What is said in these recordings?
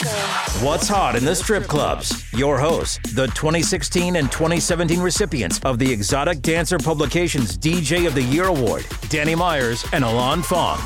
What's hot in the strip clubs? Your hosts, the 2016 and 2017 recipients of the Exotic Dancer Publications DJ of the Year Award, Danny Myers and Alon Fong.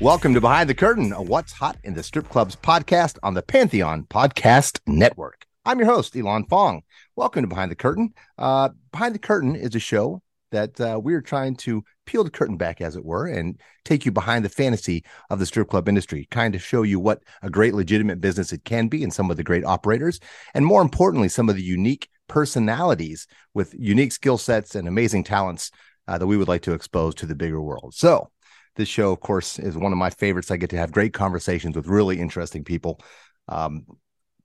Welcome to Behind the Curtain, a What's Hot in the Strip Clubs podcast on the Pantheon Podcast Network. I'm your host, Elon Fong. Welcome to Behind the Curtain. Uh, Behind the Curtain is a show that uh, we're trying to peel the curtain back, as it were, and take you behind the fantasy of the strip club industry, kind of show you what a great legitimate business it can be and some of the great operators, and more importantly, some of the unique personalities with unique skill sets and amazing talents uh, that we would like to expose to the bigger world. So, this show, of course, is one of my favorites. I get to have great conversations with really interesting people. Um,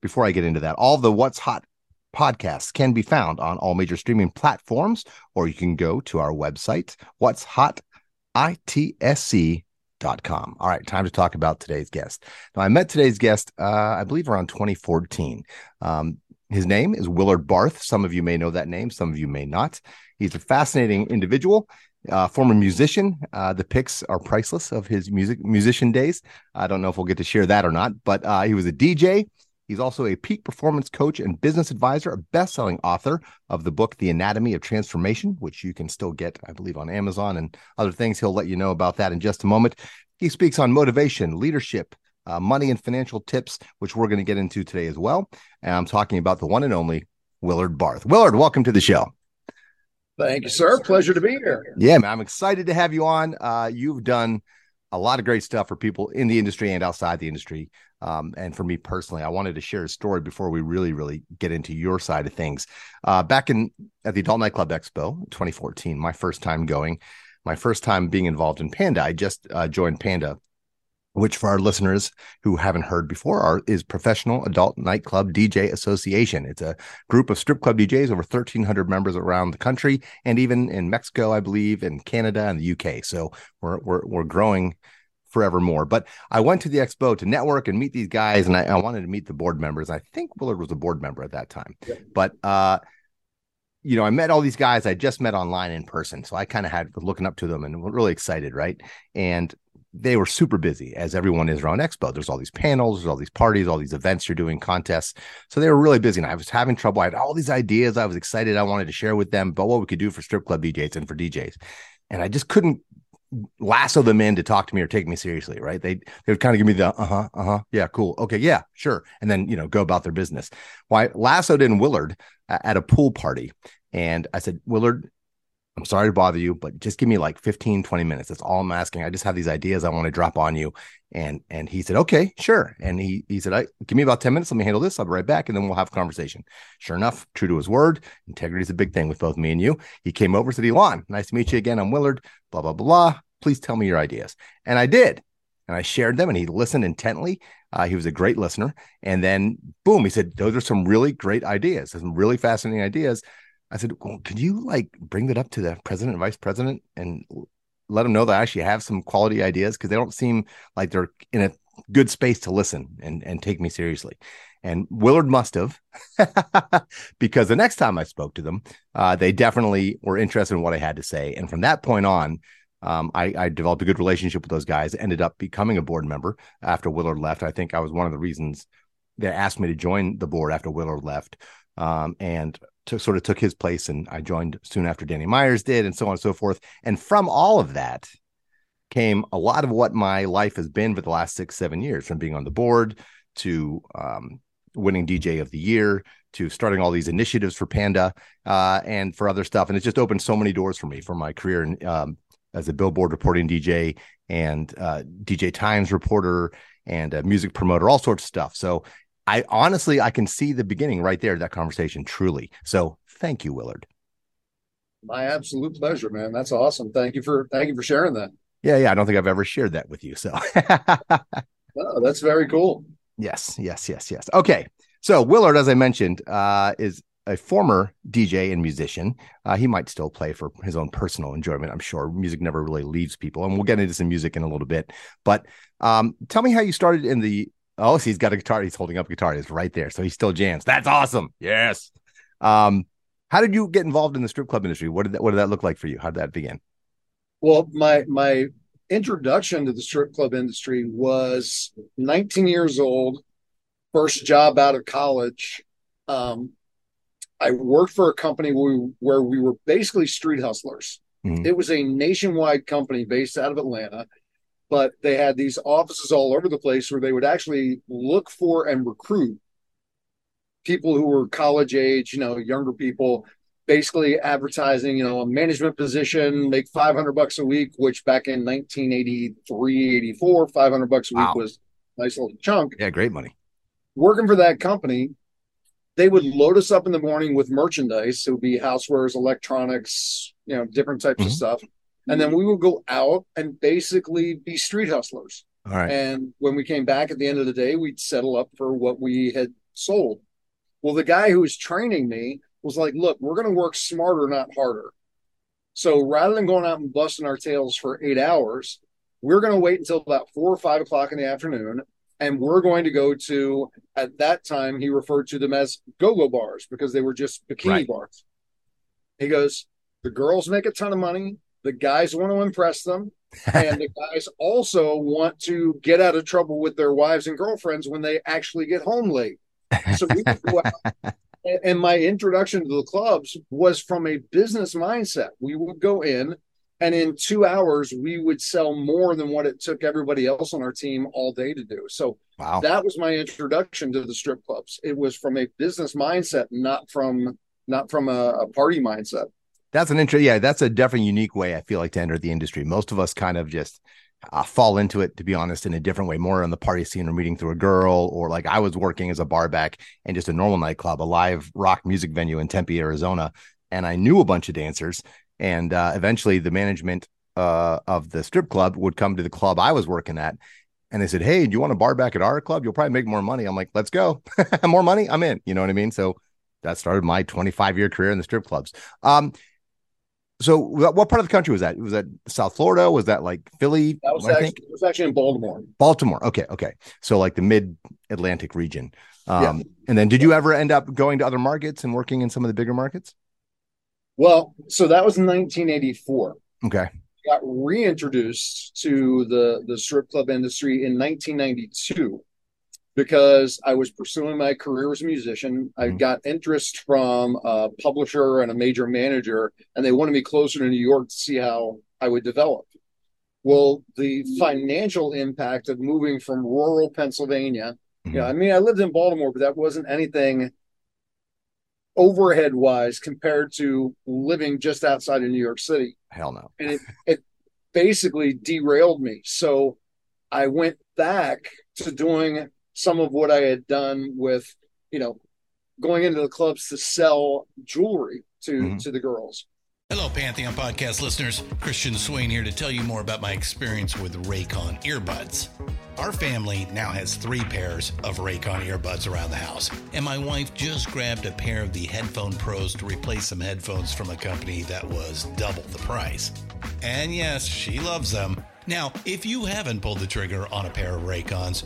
before I get into that, all the What's Hot podcasts can be found on all major streaming platforms, or you can go to our website, What's Hot ITSC Dot com. All right, time to talk about today's guest. Now, I met today's guest, uh, I believe, around 2014. Um, his name is Willard Barth. Some of you may know that name, some of you may not. He's a fascinating individual uh, former musician. Uh, the pics are priceless of his music musician days. I don't know if we'll get to share that or not, but uh, he was a DJ. He's also a peak performance coach and business advisor, a best-selling author of the book The Anatomy of Transformation, which you can still get, I believe, on Amazon and other things. He'll let you know about that in just a moment. He speaks on motivation, leadership, uh, money, and financial tips, which we're going to get into today as well. And I'm talking about the one and only Willard Barth. Willard, welcome to the show. Thank you, sir. Pleasure to be here. Yeah, man, I'm excited to have you on. Uh, you've done a lot of great stuff for people in the industry and outside the industry. Um, and for me personally, I wanted to share a story before we really, really get into your side of things. Uh, back in at the Adult Nightclub Expo 2014, my first time going, my first time being involved in Panda. I just uh, joined Panda which for our listeners who haven't heard before are, is Professional Adult Nightclub DJ Association. It's a group of strip club DJs, over 1,300 members around the country, and even in Mexico, I believe, in Canada and the UK. So we're we're we're growing forevermore. But I went to the expo to network and meet these guys, and I, I wanted to meet the board members. I think Willard was a board member at that time, yeah. but uh, you know, I met all these guys I just met online in person. So I kind of had looking up to them and really excited, right? And they were super busy as everyone is around expo. There's all these panels there's all these parties all these events you're doing contests. So they were really busy and i was having trouble. I had all these ideas i was excited i wanted to share with them about what we could do for strip club djs and for djs and i just couldn't lasso them in to talk to me or take me seriously right? They they would kind of give me the uh-huh uh-huh yeah cool okay yeah sure and then you know go about their business. Well I lassoed in willard at a pool party and i said willard I'm sorry to bother you, but just give me like 15, 20 minutes. That's all I'm asking. I just have these ideas I want to drop on you. And and he said, okay, sure. And he he said, I give me about 10 minutes. Let me handle this. I'll be right back. And then we'll have a conversation. Sure enough, true to his word, integrity is a big thing with both me and you. He came over, said, Elon, nice to meet you again. I'm Willard, blah, blah, blah. Please tell me your ideas. And I did. And I shared them and he listened intently. Uh, he was a great listener. And then boom, he said, those are some really great ideas, some really fascinating ideas I said, well, could you like bring that up to the president and vice president and let them know that I actually have some quality ideas because they don't seem like they're in a good space to listen and, and take me seriously. And Willard must have, because the next time I spoke to them, uh, they definitely were interested in what I had to say. And from that point on, um, I, I, developed a good relationship with those guys. Ended up becoming a board member after Willard left. I think I was one of the reasons they asked me to join the board after Willard left. Um, and sort of took his place, and I joined soon after Danny Myers did, and so on and so forth. And from all of that came a lot of what my life has been for the last six, seven years, from being on the board to um, winning DJ of the year to starting all these initiatives for Panda uh, and for other stuff. And it's just opened so many doors for me for my career and um, as a Billboard reporting DJ and uh, DJ Times reporter and a music promoter, all sorts of stuff. So I honestly, I can see the beginning right there, that conversation truly. So thank you, Willard. My absolute pleasure, man. That's awesome. Thank you for, thank you for sharing that. Yeah. Yeah. I don't think I've ever shared that with you. So oh, that's very cool. Yes. Yes. Yes. Yes. Okay. So Willard, as I mentioned, uh, is a former DJ and musician. Uh, he might still play for his own personal enjoyment. I'm sure music never really leaves people, and we'll get into some music in a little bit. But um, tell me how you started in the Oh, so he's got a guitar. He's holding up a guitar. It's right there. So he still jams. That's awesome. Yes. Um, how did you get involved in the strip club industry? What did that what did that look like for you? How did that begin? Well, my my introduction to the strip club industry was 19 years old, first job out of college. Um, I worked for a company where we, where we were basically street hustlers. Mm-hmm. It was a nationwide company based out of Atlanta, but they had these offices all over the place where they would actually look for and recruit people who were college age, you know, younger people, basically advertising, you know, a management position, make 500 bucks a week, which back in 1983, 84, 500 bucks a week wow. was a nice little chunk. Yeah, great money. Working for that company, they would load us up in the morning with merchandise. It would be housewares, electronics, you know, different types mm-hmm. of stuff. And then mm-hmm. we would go out and basically be street hustlers. All right. And when we came back at the end of the day, we'd settle up for what we had sold. Well, the guy who was training me was like, look, we're going to work smarter, not harder. So rather than going out and busting our tails for eight hours, we're going to wait until about four or five o'clock in the afternoon and we're going to go to at that time he referred to them as go-go bars because they were just bikini right. bars he goes the girls make a ton of money the guys want to impress them and the guys also want to get out of trouble with their wives and girlfriends when they actually get home late. So we go out and my introduction to the clubs was from a business mindset. We would go in and in two hours we would sell more than what it took everybody else on our team all day to do. So wow. that was my introduction to the strip clubs. It was from a business mindset not from not from a, a party mindset that's an intro yeah that's a definitely unique way i feel like to enter the industry most of us kind of just uh, fall into it to be honest in a different way more on the party scene or meeting through a girl or like i was working as a barback in just a normal nightclub a live rock music venue in tempe arizona and i knew a bunch of dancers and uh, eventually, the management uh, of the strip club would come to the club I was working at, and they said, "Hey, do you want a bar back at our club? You'll probably make more money." I'm like, "Let's go, more money, I'm in." You know what I mean? So that started my 25 year career in the strip clubs. Um, so what part of the country was that? Was that South Florida? Was that like Philly? That was, actually, it was actually in Baltimore. Baltimore. Okay. Okay. So like the mid Atlantic region. Um, yeah. and then did you ever end up going to other markets and working in some of the bigger markets? Well, so that was 1984. Okay. Got reintroduced to the the strip club industry in 1992 because I was pursuing my career as a musician. I mm-hmm. got interest from a publisher and a major manager, and they wanted me closer to New York to see how I would develop. Well, the financial impact of moving from rural Pennsylvania, mm-hmm. yeah, I mean, I lived in Baltimore, but that wasn't anything overhead wise compared to living just outside of New York City. Hell no. And it, it basically derailed me. So I went back to doing some of what I had done with, you know, going into the clubs to sell jewelry to mm-hmm. to the girls. Hello, Pantheon podcast listeners. Christian Swain here to tell you more about my experience with Raycon earbuds. Our family now has three pairs of Raycon earbuds around the house, and my wife just grabbed a pair of the Headphone Pros to replace some headphones from a company that was double the price. And yes, she loves them. Now, if you haven't pulled the trigger on a pair of Raycons,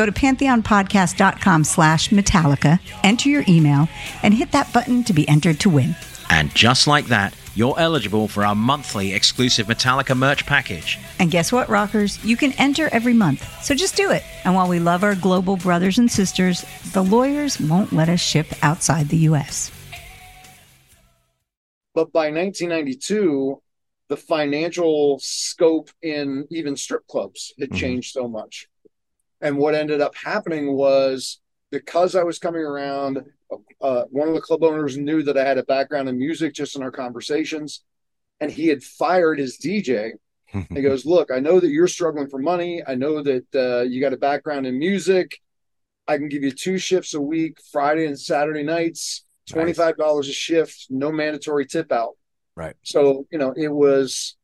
Go to pantheonpodcast.com slash Metallica, enter your email, and hit that button to be entered to win. And just like that, you're eligible for our monthly exclusive Metallica merch package. And guess what, rockers? You can enter every month. So just do it. And while we love our global brothers and sisters, the lawyers won't let us ship outside the U.S. But by 1992, the financial scope in even strip clubs had Mhm. changed so much. And what ended up happening was because I was coming around, uh, one of the club owners knew that I had a background in music just in our conversations. And he had fired his DJ. He goes, Look, I know that you're struggling for money. I know that uh, you got a background in music. I can give you two shifts a week, Friday and Saturday nights, $25 a shift, no mandatory tip out. Right. So, you know, it was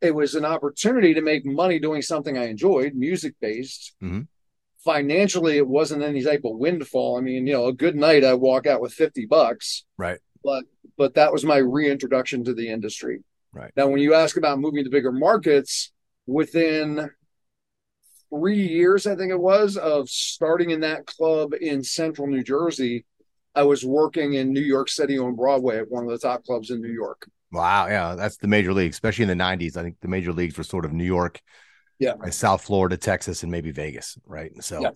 it was an opportunity to make money doing something I enjoyed, music based. Mhm. Financially, it wasn't any type of windfall. I mean, you know, a good night I walk out with 50 bucks, right. but but that was my reintroduction to the industry. Right. Now, when you ask about moving to bigger markets, within three years, I think it was, of starting in that club in central New Jersey, I was working in New York City on Broadway at one of the top clubs in New York. Wow. Yeah. That's the major league, especially in the 90s. I think the major leagues were sort of New York, Yeah. right, South Florida, Texas, and maybe Vegas. Right. So, Yeah.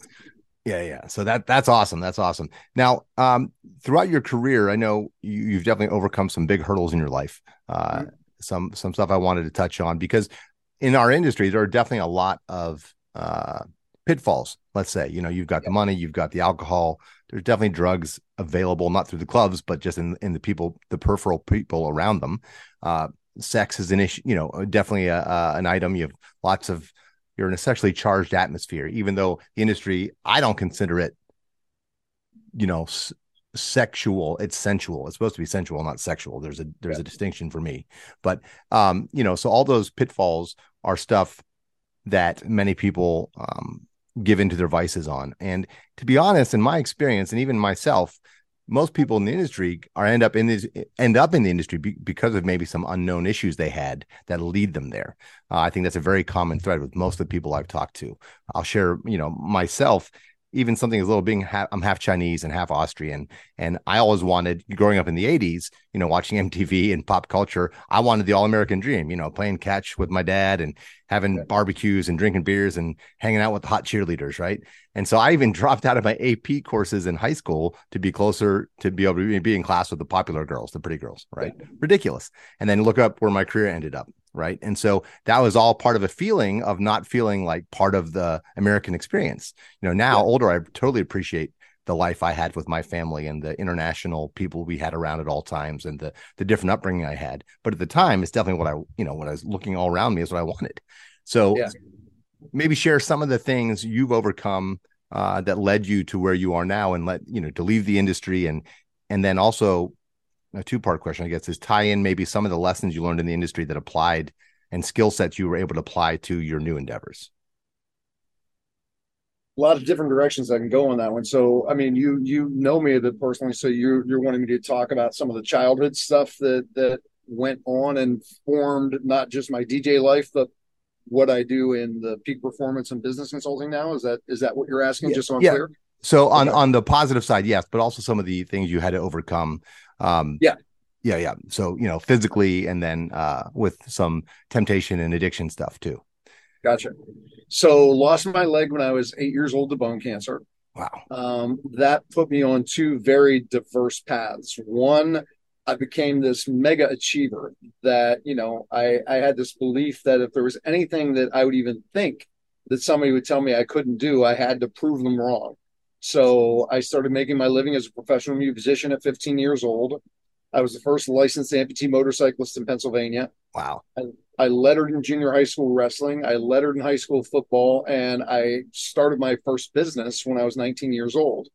yeah. Yeah. So that that's awesome. That's awesome. Now, um, throughout your career, I know you, you've definitely overcome some big hurdles in your life. Uh, Mhm. some some stuff I wanted to touch on because in our industry there are definitely a lot of uh, pitfalls. Let's say you know you've got the money, you've got the alcohol. There's definitely drugs available, not through the clubs, but just in in the people, the peripheral people around them. Uh, sex is an issue, you know, definitely a, uh, an item. You have lots of you're in a sexually charged atmosphere, even though the industry I don't consider it, you know, s- sexual. It's sensual. It's supposed to be sensual, not sexual. There's a there's Yeah. a distinction for me, but um, you know, so all those pitfalls are stuff that many people um, give into their vices on. And to be honest, in my experience, and even myself, most people in the industry are end up in this end up in the industry be, because of maybe some unknown issues they had that lead them there. Uh, I think that's a very common thread with most of the people I've talked to. I'll share, you know, myself. Even something as little being half, I'm half Chinese and half Austrian, and I always wanted growing up in the '80s, you know, watching MTV and pop culture. I wanted the all American dream, you know, playing catch with my dad and having barbecues and drinking beers and hanging out with the hot cheerleaders, right? And so I even dropped out of my AP courses in high school to be closer to be able to be- be in class with the popular girls, the pretty girls, right? Ridiculous. And then look up where my career ended up, right? And so that was all part of a feeling of not feeling like part of the American experience. You know, now Yeah. older, I totally appreciate the life I had with my family and the international people we had around at all times and the the different upbringing I had. But at the time, it's definitely what I, you know, when I was looking all around me is what I wanted. So Yeah. maybe share some of the things you've overcome uh, that led you to where you are now and let you know to leave the industry and and then also a two part question I guess is tie in maybe some of the lessons you learned in the industry that applied and skill sets you were able to apply to your new endeavors. a lot of different directions I can go on that one. So, I mean, you you know me a bit personally, so you're you're wanting me to talk about some of the childhood stuff that that went on and formed not just my DJ life, but what I do in the peak performance and business consulting now. Is that is that what you're asking? Yeah, just so I'm yeah. clear. So on Okay. on the positive side, yes, but also some of the things you had to overcome. Um, Yeah. yeah, yeah. So you know, physically, and then uh, with some temptation and addiction stuff too. Gotcha. So, lost my leg when I was eight years old to bone cancer. Wow. um, that put me on two very diverse paths. One, I became this mega achiever that, you know, I, I had this belief that if there was anything that I would even think that somebody would tell me I couldn't do, I had to prove them wrong. So I started making my living as a professional musician at 15 years old. I was the first licensed amputee motorcyclist in Pennsylvania. Wow. I lettered in junior high school wrestling. I lettered in high school football, and I started my first business when I was 19 years old.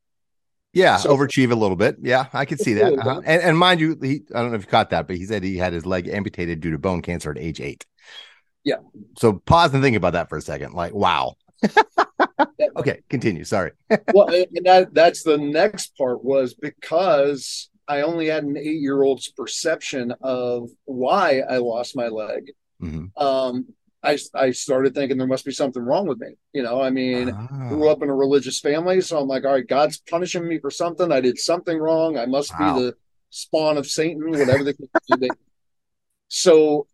Yeah, So- overachieve a little bit. Yeah, I could see that. Uh-huh. And, and mind you, he I don't know if you caught that, but he said he had his leg amputated due to bone cancer at age eight. Yeah. So pause and think about that for a second. Like, wow. okay, continue. Sorry. well, and that that's the next part was because I only had an eight year old's perception of why I lost my leg. Mhm. Um, I I started thinking there must be something wrong with me. You know, I mean, Ah, grew up in a religious family, so I'm like, all right, God's punishing me for something. I did something wrong. I must Wow. be the spawn of Satan, whatever the. So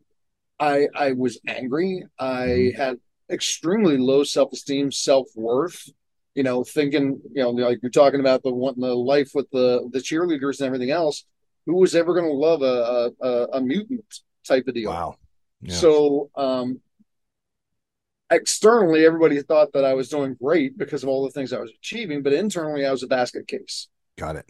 I I was angry. I Mm-hmm. had extremely low self esteem, self worth. You know, thinking, you know, like you're talking about the wanting the life with the the cheerleaders and everything else. Who was ever going to love a, a a- mutant type of deal? wow. Yeah. So um externally everybody thought that I was doing great because of all the things I was achieving, but internally I was a basket case. Got it.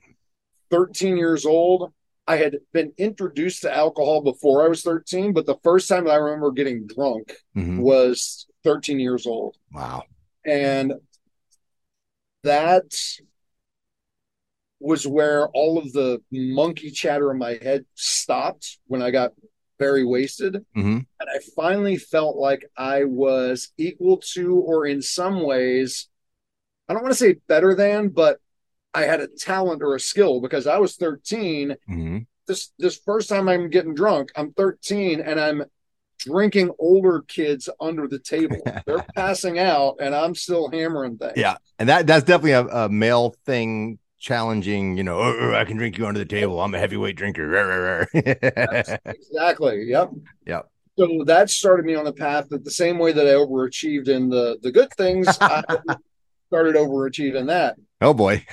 13 years old, I had been introduced to alcohol before I was 13, but the first time that I remember getting drunk Mhm. was 13 years old. Wow. And that was where all of the monkey chatter in my head stopped when I got very wasted. hmm And I finally felt like I was equal to, or in some ways, I don't want to say better than, but I had a talent or a skill because I was 13. hmm This this first time I'm getting drunk, I'm 13 and I'm drinking older kids under the table. They're passing out and I'm still hammering things. Yeah. And that that's definitely a, a male thing challenging, you know, "Oh, oh, oh I can drink you under the table. I'm a heavyweight drinker. Rah, rah, rah." Exactly. Yep. Yep. So that started me on a path that the same way that I overachieved in the the good things, I started overachieving that. oh boy.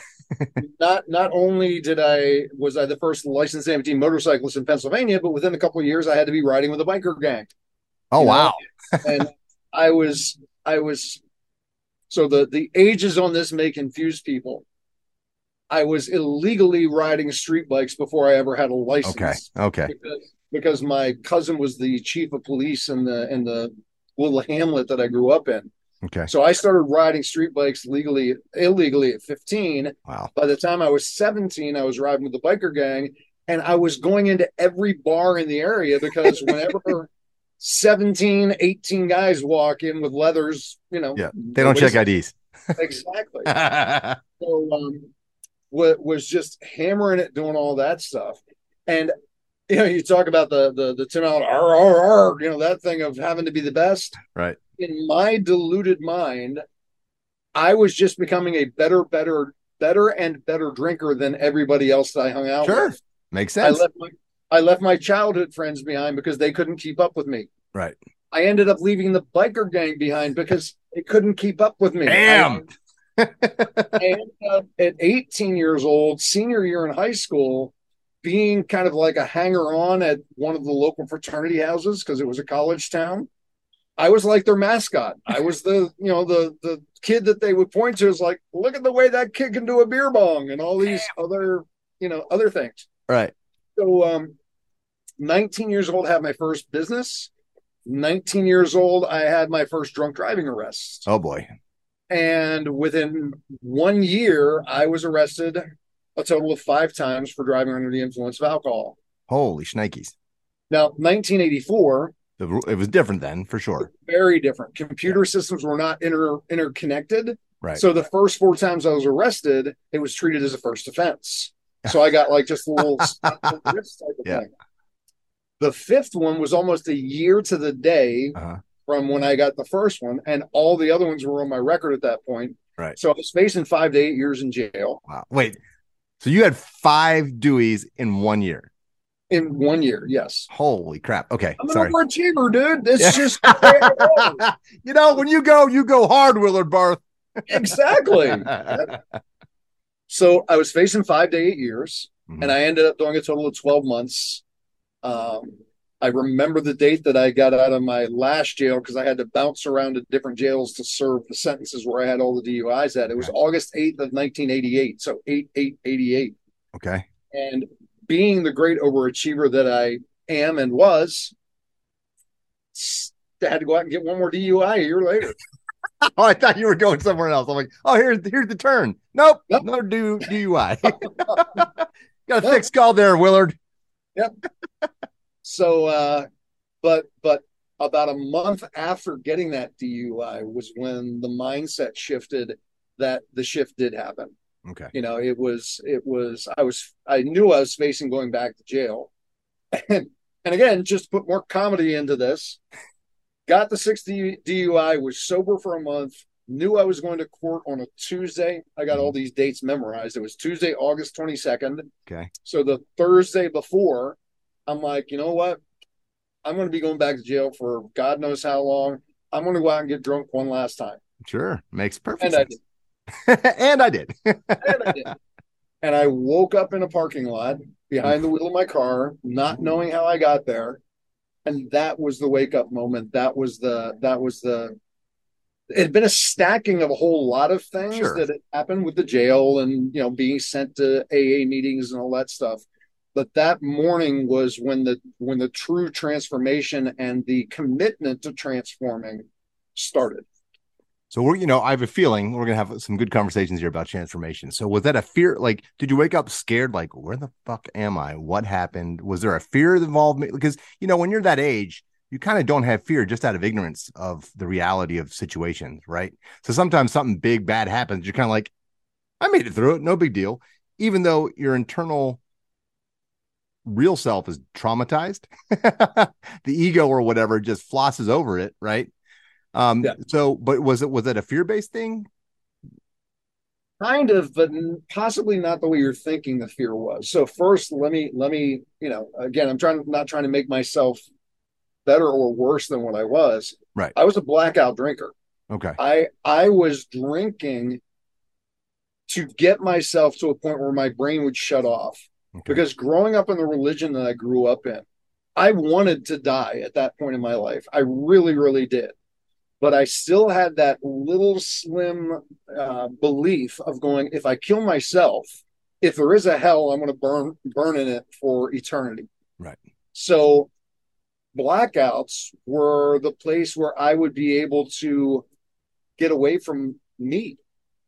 Not not only did I was I the first licensed amputee motorcyclist in Pennsylvania, but within a couple of years I had to be riding with a biker gang. Oh wow. and I was I was so the the ages on this may confuse people. I was illegally riding street bikes before I ever had a license. Okay. Okay. because, because my cousin was the chief of police in the in the little hamlet that I grew up in. Okay. So I started riding street bikes legally, illegally at 15. Wow. By the time I was 17, I was riding with the biker gang, and I was going into every bar in the area because whenever 17, 18 guys walk in with leathers, you know, Yeah. They don't check IDs. exactly. So um, wa- was just hammering it, doing all that stuff, and you know, you talk about the the the Tim Allen, "Arr, arr, arr," you know, that thing of having to be the best. right. In my deluded mind, I was just becoming a better, better, better and better drinker than everybody else that I hung out with. Sure. with. Makes I sense. left my I left my childhood friends behind because they couldn't keep up with me. Right. I ended up leaving the biker gang behind because they couldn't keep up with me. Damn. I, I ended up at 18 years old, senior year in high school, being kind of like a hanger on at one of the local fraternity houses because it was a college town. I was like their mascot. I was the, you know, the the kid that they would point to is like, look at the way that kid can do a beer bong and all these other, you know, other things. Right. So um 19 years old, I had my first business. 19 years old, I had my first drunk driving arrest. Oh boy. And within one year, I was arrested a total of five times for driving under the influence of alcohol. Holy shnikes. Now, 1984, The It was different then for sure. very different. Computer systems were not inter interconnected. Right. So the first four times I was arrested, it was treated as a first offense. So I got like just a little the type of Yeah. thing. The fifth one was almost a year to the day Uh-huh. from when I got the first one, and all the other ones were on my record at that point. Right. So I was facing five to eight years in jail Wow. Wait. So you had five Deweys in one year. In one year. Yes. Holy crap. Okay. I'm an Sorry. overachiever, dude. It's Yeah. just the way it was. you know, when you go, you go hard, Willard Barth. exactly. So I was facing five to eight years, Mhm. and I ended up doing a total of 12 months. Um, I remember the date that I got out of my last jail because I had to bounce around to different jails to serve the sentences where I had all the DUIs at. It was August 8th of 1988. So 8 8 88. Okay. And being the great overachiever that I am and was, I had to go out and get one more DUI a year later. oh, I thought you were going somewhere else. I'm like, oh, here's here's the turn. Nope, Nope. no do DUI. Got a thick skull there, Willard. Yep. so, uh, but but about a month after getting that DUI was when the mindset shifted that the shift did happen. Okay. You know, it was it was I was I knew I was facing going back to jail, and and again, just to put more comedy into this. Got the sixth D- DUI, was sober for a month, knew I was going to court on a Tuesday. I got all mm-hmm. these dates memorized. It was Tuesday, August 22nd. Okay. So the Thursday before, I'm like, you know what? I'm going to be going back to jail for God knows how long. I'm going to go out and get drunk one last time. Sure. Makes perfect And sense. and I did. And I did. And I woke up in a parking lot behind the wheel of my car, not knowing how I got there. And that was the wake up moment. That was the, that was the, it had been a stacking of a whole lot of things Sure. that had happened with the jail and, you know, being sent to AA meetings and all that stuff. But that morning was when the, when the true transformation and the commitment to transforming started. So we're, you know, I have a feeling we're gonna have some good conversations here about transformation. So was that a fear? Like, did you wake up scared? Like, where the fuck am I? What happened? Was there a fear involved? Because you know, when you're that age, you kind of don't have fear just out of ignorance of the reality of situations, right? So sometimes something big bad happens, you're kind of like, I made it through it, no big deal, even though your internal real self is traumatized. the ego or whatever just flosses over it, right? Um, Yeah. so but was it was it a fear-based thing? kind of but possibly not the way you're thinking the fear was so first let me let me you know again i'm trying not trying to make myself better or worse than what i was Right. i was a blackout drinker Okay. i i was drinking to get myself to a point where my brain would shut off Okay. because growing up in the religion that i grew up in i wanted to die at that point in my life i really really did but I still had that little slim uh, belief of going, if I kill myself, if there is a hell, I'm going to burn burn in it for eternity. Right. So blackouts were the place where I would be able to get away from me.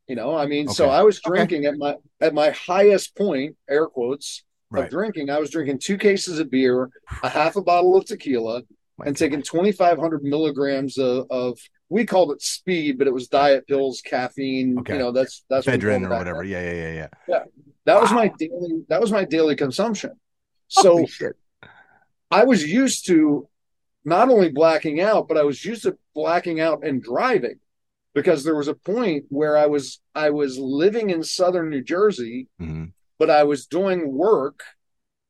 You know, I mean, so I was Okay. drinking at my at my highest point, air quotes, Right. of drinking. I was drinking two cases of beer, a half a bottle of tequila, My and God. taking 2,500 milligrams of, of we called it speed, but it was diet pills, caffeine. Okay. You know, that's that's what we Ephedrine called it or whatever. then. Yeah, yeah, yeah, yeah. That was my daily. That was my daily consumption. So. I was used to not only blacking out, but I was used to blacking out and driving because there was a point where I was I was living in southern New Jersey, Mhm. but I was doing work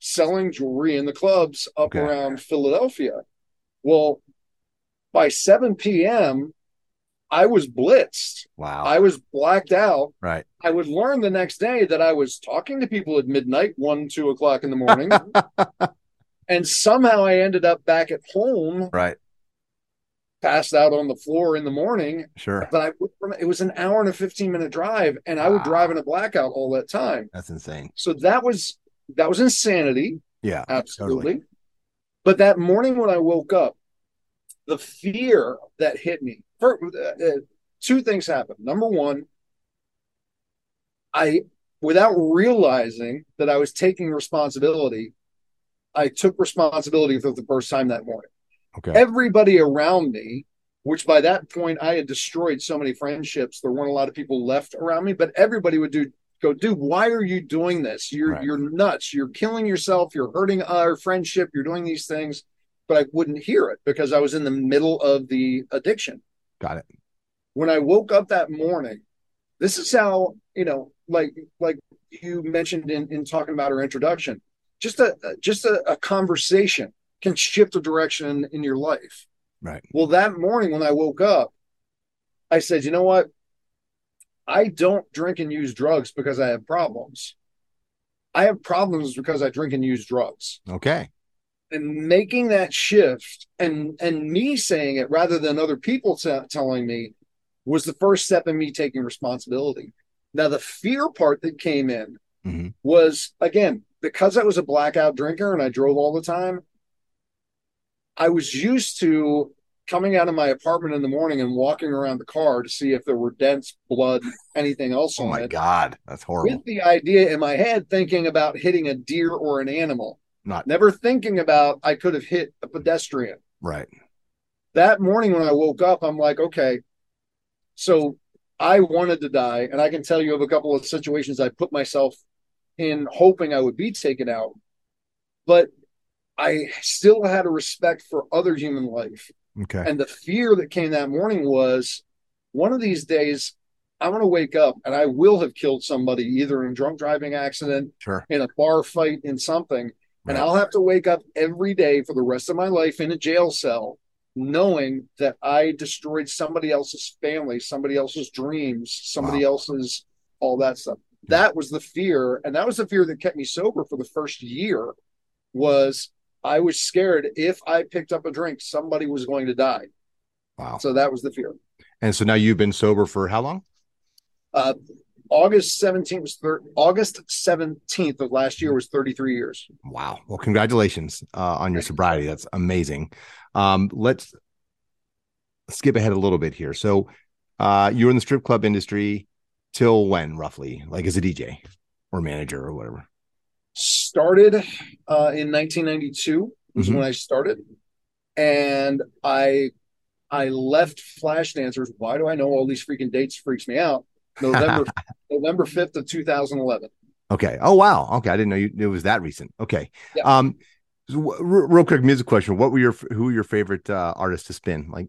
selling jewelry in the clubs up Okay. around Philadelphia. Well, by 7 p.m., I was blitzed. Wow. I was blacked out. right. I would learn the next day that I was talking to people at midnight, one, two o'clock in the morning. and somehow I ended up back at home, Right. passed out on the floor in the morning. Sure. But I, it was an hour and a 15 minute drive, and I would drive in a blackout all that time. That's insane. So that was that was insanity. Yeah. Absolutely. But that morning when I woke up, the fear that hit me, for, uh, uh, two things happened. Number one, I, without realizing that I was taking responsibility, I took responsibility for the first time that morning. Okay. Everybody around me, which by that point I had destroyed so many friendships, there weren't a lot of people left around me, but everybody would do go, dude, why are you doing this? You're Right. you're nuts. You're killing yourself. You're hurting our friendship. You're doing these things. But I wouldn't hear it because I was in the middle of the addiction. Got it. When I woke up that morning, this is how, you know, like like you mentioned in, in talking about our introduction, just a just a, a conversation can shift a direction in your life. Right. Well, that morning when I woke up, I said, you know what? I don't drink and use drugs because I have problems. I have problems because I drink and use drugs. Okay. And making that shift and and me saying it rather than other people t- telling me was the first step in me taking responsibility. Now the fear part that came in Mhm. was again because I was a blackout drinker and I drove all the time. I was used to coming out of my apartment in the morning and walking around the car to see if there were dents, blood, anything else Oh on my. God, that's horrible. With the idea in my head, thinking about hitting a deer or an animal, Not never thinking about I could have hit a pedestrian. right. That morning when I woke up, I'm like, okay, so I wanted to die, and I can tell you of a couple of situations I put myself in hoping I would be taken out, but I still had a respect for other human life. Okay. And the fear that came that morning was one of these days, I'm going to wake up and I will have killed somebody either in a drunk driving accident, Sure. in a bar fight, in something. And I'll have to wake up every day for the rest of my life in a jail cell, knowing that I destroyed somebody else's family, somebody else's dreams, somebody else's all that stuff. That was the fear. And that was the fear that kept me sober for the first year was I was scared if I picked up a drink, somebody was going to die. Wow. So that was the fear. And so now you've been sober for how long? Uh, August 17th was thir- August 17th of last year was 33 years. Wow. Well, congratulations uh, on your sobriety. That's amazing. Um, let's skip ahead a little bit here. So, uh, you were in the strip club industry till when, roughly? Like as a DJ or manager or whatever? Started uh, in 1992 was Mhm. when I started, and I I left Flash Dancers. Why do I know all these freaking dates? Freaks me out. November November 5th of 2011. Okay. Oh, wow. Okay. I didn't know you, it was that recent. Okay. Yeah. Um, so real quick music question. What were your, who were your favorite uh, artists to spin? Like,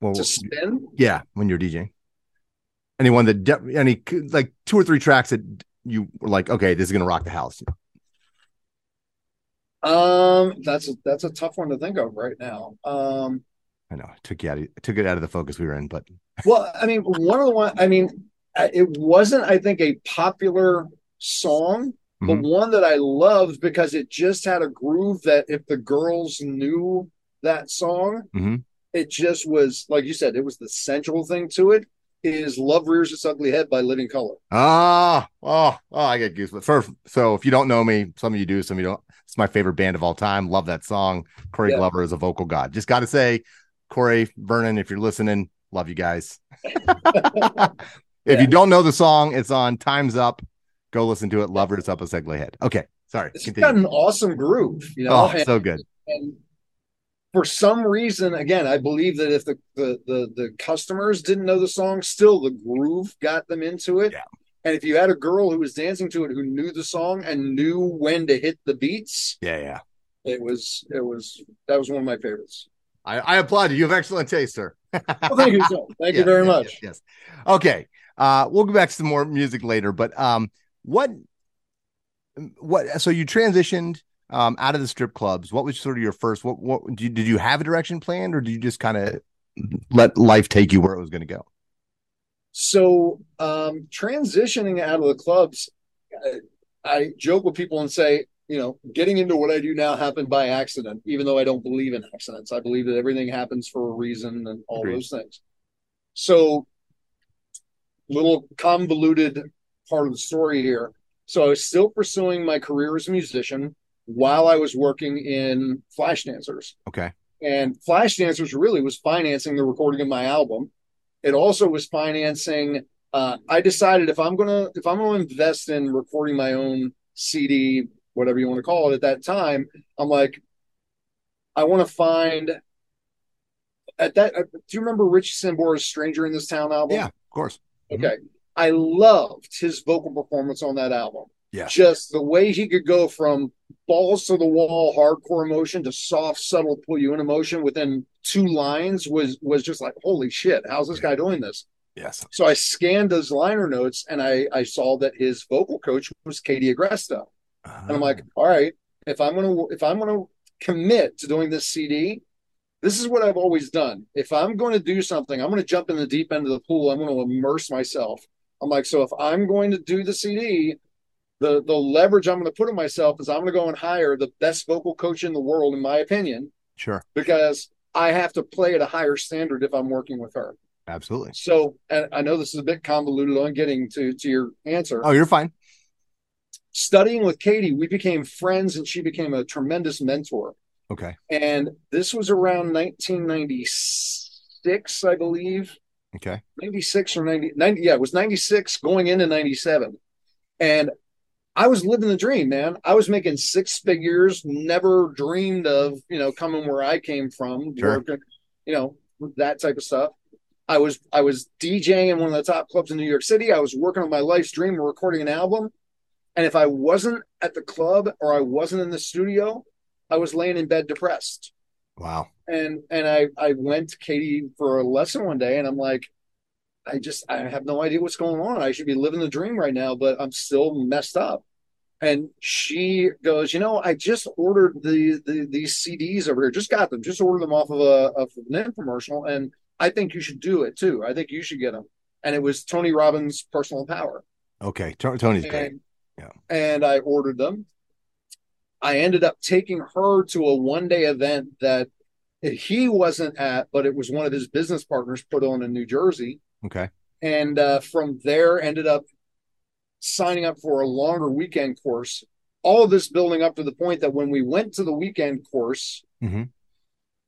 well, To spin, yeah, when you're DJing. Anyone that, de- any, like two or three tracks that you were like, okay, this is going to rock the house. um, that's a that's a tough one to think of right now. Um, I know took you out of, it took it out of the focus we were in, but Well, I mean, one of the one. I mean, it wasn't. I think a popular song, but Mhm. one that I loved because it just had a groove that if the girls knew that song, Mhm. it just was like you said. It was the central thing to it. Is "Love Rears Its Ugly Head" by Living Colour. ah, oh, oh, I get goosebumps. First, so if you don't know me, some of you do, some of you don't. It's my favorite band of all time. Love that song. Corey Yeah. Glover is a vocal god. Just got to say, Corey Vernon, if you're listening, love you guys. if you don't know the song, it's on Time's Up. Go listen to it. Love It's Up a Segue Head. Okay, sorry. It's continue. got an awesome groove, you know. Oh, and- so good. and for some reason again i believe that if the, the the the customers didn't know the song still the groove got them into it Yeah. and if you had a girl who was dancing to it who knew the song and knew when to hit the beats Yeah, yeah. it was it was that was one of my favorites I, I applaud you. You have excellent taste, sir. well, thank you so thank you very yes, much Yes, yes. Okay. Uh, we'll go back to some more music later, but um, what, what? So you transitioned um out of the strip clubs. What was sort of your first? What what did you, did you have a direction planned, or did you just kind of let life take you where it was going to go? so um transitioning out of the clubs I, I joke with people and say you know getting into what i do now happened by accident even though i don't believe in accidents i believe that everything happens for a reason and all Agreed. those things so little convoluted part of the story here so i was still pursuing my career as a musician while i was working in flash dancers. Okay. and flash dancers really was financing the recording of my album. It also was financing uh, i decided if i'm gonna if i'm gonna invest in recording my own cd whatever you want to call it at that time i'm like i want to find at that uh, do you remember rich Sambora's stranger in this town album? Yeah, of course. okay. I loved his vocal performance on that album Yeah. just the way he could go from balls to the wall hardcore emotion to soft subtle pull you in emotion within two lines was was just like holy shit how's this guy doing this? Yes. so i scanned his liner notes and i i saw that his vocal coach was katie agresta and i'm like ah. all right if i'm gonna if i'm gonna commit to doing this cd this is what i've always done. If i'm going to do something i'm going to jump in the deep end of the pool i'm going to immerse myself. I'm like so if i'm going to do the cd the the leverage i'm going to put on myself is i'm going to go and hire the best vocal coach in the world in my opinion sure. because i have to play at a higher standard if i'm working with her Absolutely. so and i know this is a bit convoluted on getting to to your answer Oh, you're fine. studying with Katie, we became friends and she became a tremendous mentor. Okay. And this was around 1996, I believe. Okay. 96 or 90, 90 yeah, it was 96 going into 97. And I was living the dream, man. I was making six figures, never dreamed of, you know, coming where I came from, Sure. working, you know, that type of stuff. I was I was DJing in one of the top clubs in New York City. I was working on my life's dream, recording an album. And if I wasn't at the club or I wasn't in the studio, I was laying in bed depressed. Wow. And and I I went to Katie for a lesson one day and I'm like, I just I have no idea what's going on. I should be living the dream right now, but I'm still messed up. And she goes, you know, I just ordered the, the these CDs over here. Just got them. Just ordered them off of a of an infomercial, and I think you should do it too. I think you should get them. And it was Tony Robbins' Personal Power. Okay. To- Tony's great. Yeah. and I ordered them. I ended up taking her to a one day event that he wasn't at, but it was one of his business partners put on in New Jersey. Okay. And uh, from there, ended up signing up for a longer weekend course. All of this building up to the point that when we went to the weekend course, Mhm.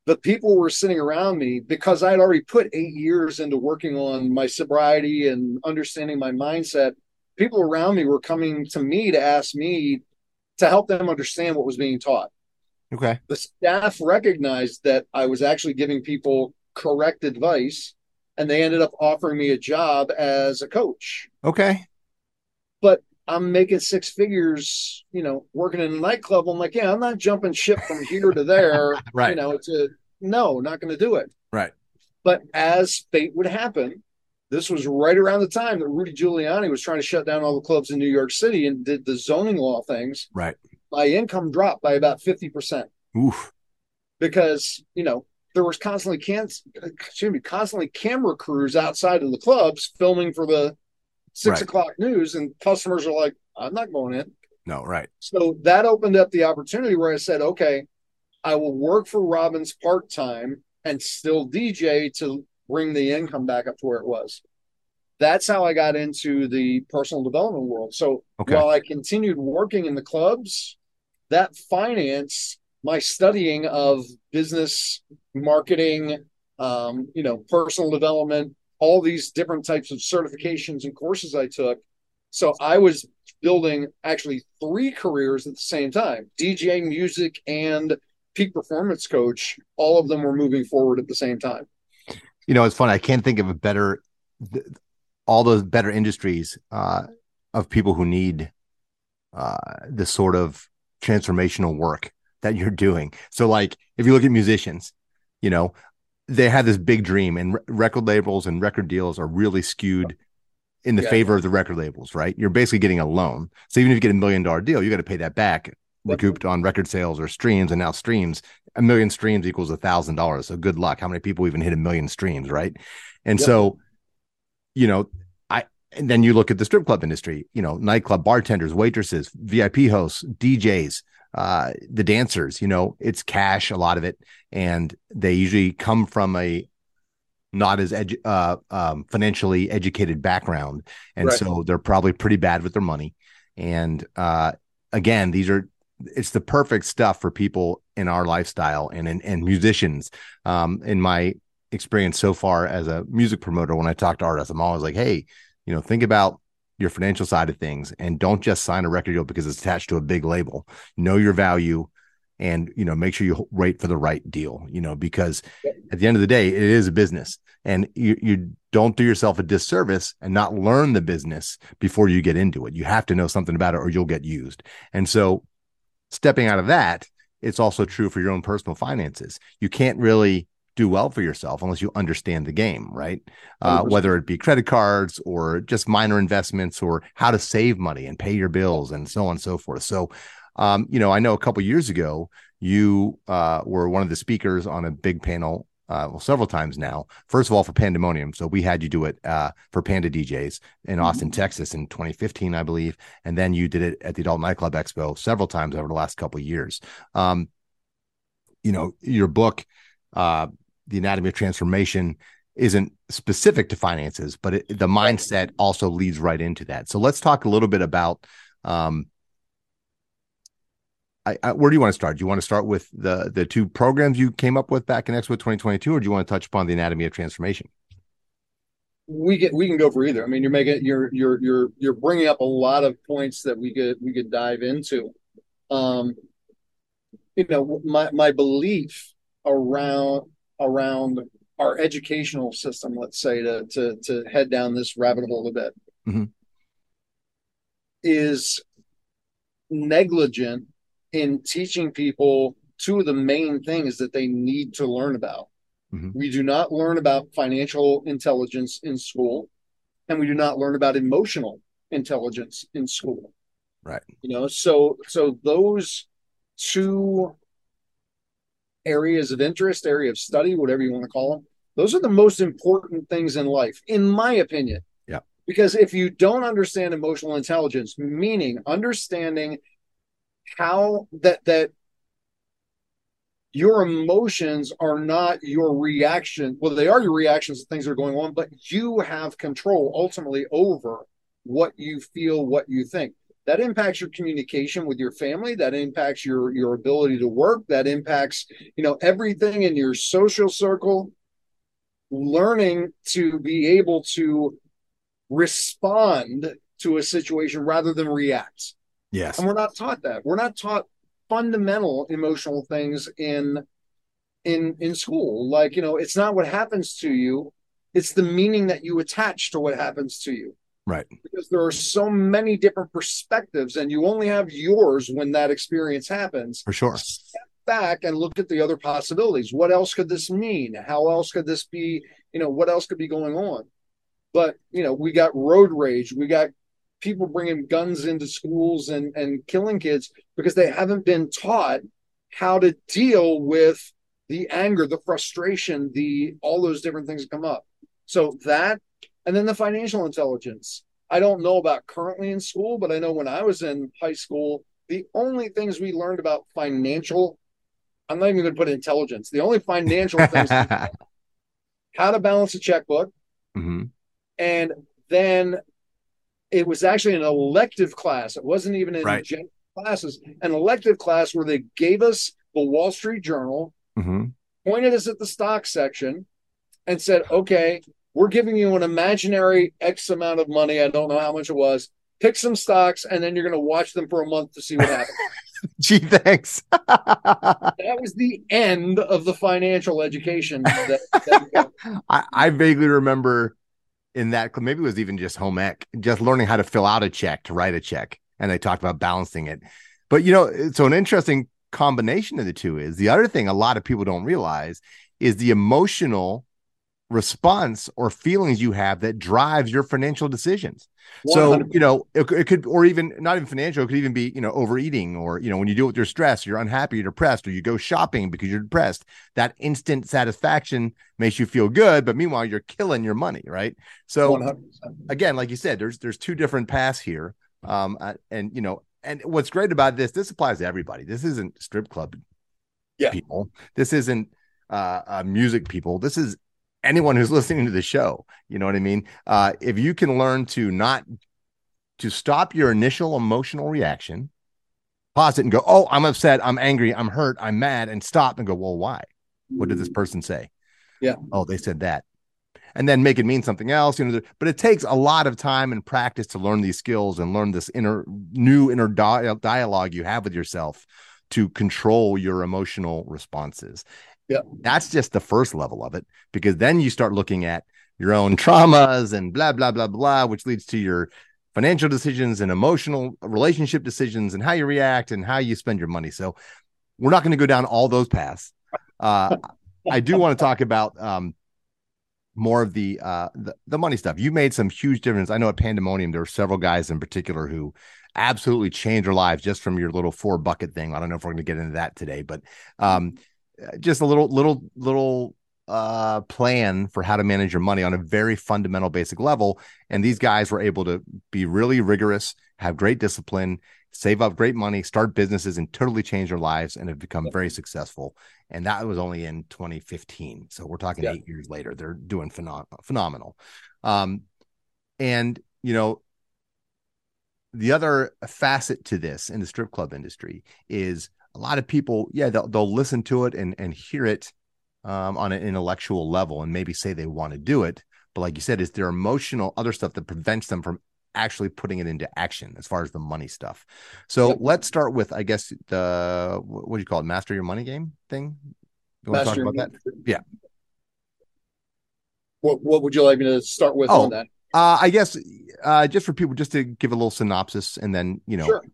the people were sitting around me because I had already put eight years into working on my sobriety and understanding my mindset. People around me were coming to me to ask me to help them understand what was being taught. Okay. The staff recognized that I was actually giving people correct advice, and they ended up offering me a job as a coach. Okay. But I'm making six figures, you know, working in a nightclub. I'm like, yeah, I'm not jumping ship from here to there. Right. You know, it's a no, not going to do it. Right. But as fate would happen, this was right around the time that Rudy Giuliani was trying to shut down all the clubs in New York City and did the zoning law things. Right. My income dropped by about 50% Oof. because, you know, there was constantly can excuse me, constantly camera crews outside of the clubs filming for the six Right. o'clock news, and customers are like, I'm not going in. No. Right. So that opened up the opportunity where I said, okay, I will work for Robbins part time and still DJ to bring the income back up to where it was. That's how I got into the personal development world. So Okay. while I continued working in the clubs, that financed my studying of business marketing, um, you know, personal development, all these different types of certifications and courses I took. So I was building actually three careers at the same time DJ, music, and peak performance coach. All of them were moving forward at the same time. You know, it's funny. I can't think of a better, all those better industries uh, of people who need uh, this sort of transformational work that you're doing. So, like, if you look at musicians, you know, they have this big dream, and re- record labels and record deals are really skewed in the Yeah. favor of the record labels, right? You're basically getting a loan. So even if you get a million dollar deal, you got to pay that back, recouped on record sales or streams. And now streams, a million streams equals a thousand dollars. So good luck. How many people even hit a million streams, right? And Yep. so, you know, I and then you look at the strip club industry, you know, nightclub bartenders, waitresses, VIP hosts, DJs, uh, the dancers, you know, it's cash, a lot of it. And they usually come from a not as edu- uh, um, financially educated background. And Right. so they're probably pretty bad with their money. And uh, again, these are it's the perfect stuff for people in our lifestyle and and, and musicians. Um, in my experience so far as a music promoter, when I talk to artists, I'm always like, hey, you know, think about your financial side of things and don't just sign a record deal because it's attached to a big label. Know your value and you know make sure you rate for the right deal you know because at the end of the day it is a business and you you don't do yourself a disservice and not learn the business before you get into it. You have to know something about it or you'll get used. And so stepping out of that it's also true for your own personal finances. You can't really do well for yourself unless you understand the game right? Uh, whether it be credit cards or just minor investments or how to save money and pay your bills and so on and so forth. So um, you know, I know a couple years ago you uh, were one of the speakers on a big panel, uh, well, several times now. First of all, for Pandemonium, so we had you do it uh, for Panda DJs in Austin, Texas, in 2015, I believe, and then you did it at the Adult Nightclub Expo several times over the last couple of years. Um, you know, your book, uh, The Anatomy of Transformation, isn't specific to finances, but it, the mindset also leads right into that. So let's talk a little bit about. Um, I, I, where do you want to start? Do you want to start with the the two programs you came up with back in Expo 2022, or do you want to touch upon the anatomy of transformation? We get we can go for either. I mean, you're making you're you're you're you're bringing up a lot of points that we could we could dive into. Um, you know, my my belief around around our educational system, let's say, to to to head down this rabbit hole a bit, mm-hmm. is negligent in teaching people two of the main things that they need to learn about. Mm-hmm. We do not learn about financial intelligence in school, and we do not learn about emotional intelligence in school. Right. You know, so so those two areas of interest, area of study, whatever you want to call them, those are the most important things in life, in my opinion. Yeah. Because if you don't understand emotional intelligence, meaning understanding how that that your emotions are not your reaction well they are your reactions to things that are going on but you have control ultimately over what you feel what you think that impacts your communication with your family that impacts your your ability to work that impacts you know everything in your social circle learning to be able to respond to a situation rather than react Yes. And we're not taught that. We're not taught fundamental emotional things in in in school. Like, you know, it's not what happens to you, it's the meaning that you attach to what happens to you. Right. Because there are so many different perspectives and you only have yours when that experience happens. For sure. Step back and look at the other possibilities. What else could this mean? How else could this be, you know, what else could be going on? But, you know, we got road rage, we got people bringing guns into schools and, and killing kids because they haven't been taught how to deal with the anger, the frustration, the all those different things that come up. So that, and then the financial intelligence. I don't know about currently in school, but I know when I was in high school, the only things we learned about financial, I'm not even going to put intelligence. The only financial things, how to balance a checkbook, mm-hmm. and then it was actually an elective class. It wasn't even in right. general classes, an elective class where they gave us the Wall Street Journal, mm-hmm. pointed us at the stock section, and said, okay, we're giving you an imaginary X amount of money. I don't know how much it was. Pick some stocks, and then you're going to watch them for a month to see what happens. Gee, thanks. that was the end of the financial education. That, that I, I vaguely remember in that maybe it was even just home ec, just learning how to fill out a check to write a check, and they talked about balancing it. But you know, so an interesting combination of the two is the other thing a lot of people don't realize is the emotional response or feelings you have that drives your financial decisions. 100%. So, you know, it, it, could, or even not even financial, it could even be, you know, overeating or, you know, when you deal with your stress, you're unhappy, you're depressed, or you go shopping because you're depressed. That instant satisfaction makes you feel good, but meanwhile, you're killing your money, right? So, 100%. again, like you said, there's there's two different paths here. Um, uh, and you know, and what's great about this, this applies to everybody. This isn't strip club yeah. people. This isn't uh, uh, music people. This is anyone who's listening to the show. You know what I mean? Uh, if you can learn to not to stop your initial emotional reaction, pause it and go, "Oh, I'm upset, I'm angry, I'm hurt, I'm mad," and stop and go, "Well, why? What did this person say?" Yeah. Oh, they said that. And then make it mean something else, you know. But it takes a lot of time and practice to learn these skills and learn this inner, new inner dialogue you have with yourself to control your emotional responses. Yeah. That's just the first level of it because then you start looking at your own traumas and blah, blah, blah, blah, which leads to your financial decisions and emotional relationship decisions and how you react and how you spend your money. So we're not going to go down all those paths. Uh, I do want to talk about um, more of the, uh, the, the money stuff. You made some huge difference. I know at Pandemonium there were several guys in particular who absolutely changed their lives just from your little four bucket thing. I don't know if we're going to get into that today, but um, just a little little little uh, plan for how to manage your money on a very fundamental basic level. And these guys were able to be really rigorous have great discipline save up great money start businesses and totally change their lives and have become very successful. And that was only in 2015 so we're talking yeah. eight years later. They're doing phenom- phenomenal. Um, and you know the other facet to this in the strip club industry is a lot of people, yeah, they'll, they'll listen to it and, and hear it um, on an intellectual level and maybe say they want to do it. But like you said, is there emotional other stuff that prevents them from actually putting it into action as far as the money stuff? So yep. let's start with, I guess, the what do you call it? Master your money game thing. You want Master to talk about that? Yeah. What What would you like me to start with oh, on that? Uh, I guess uh, just for people, just to give a little synopsis, and then you know, sure.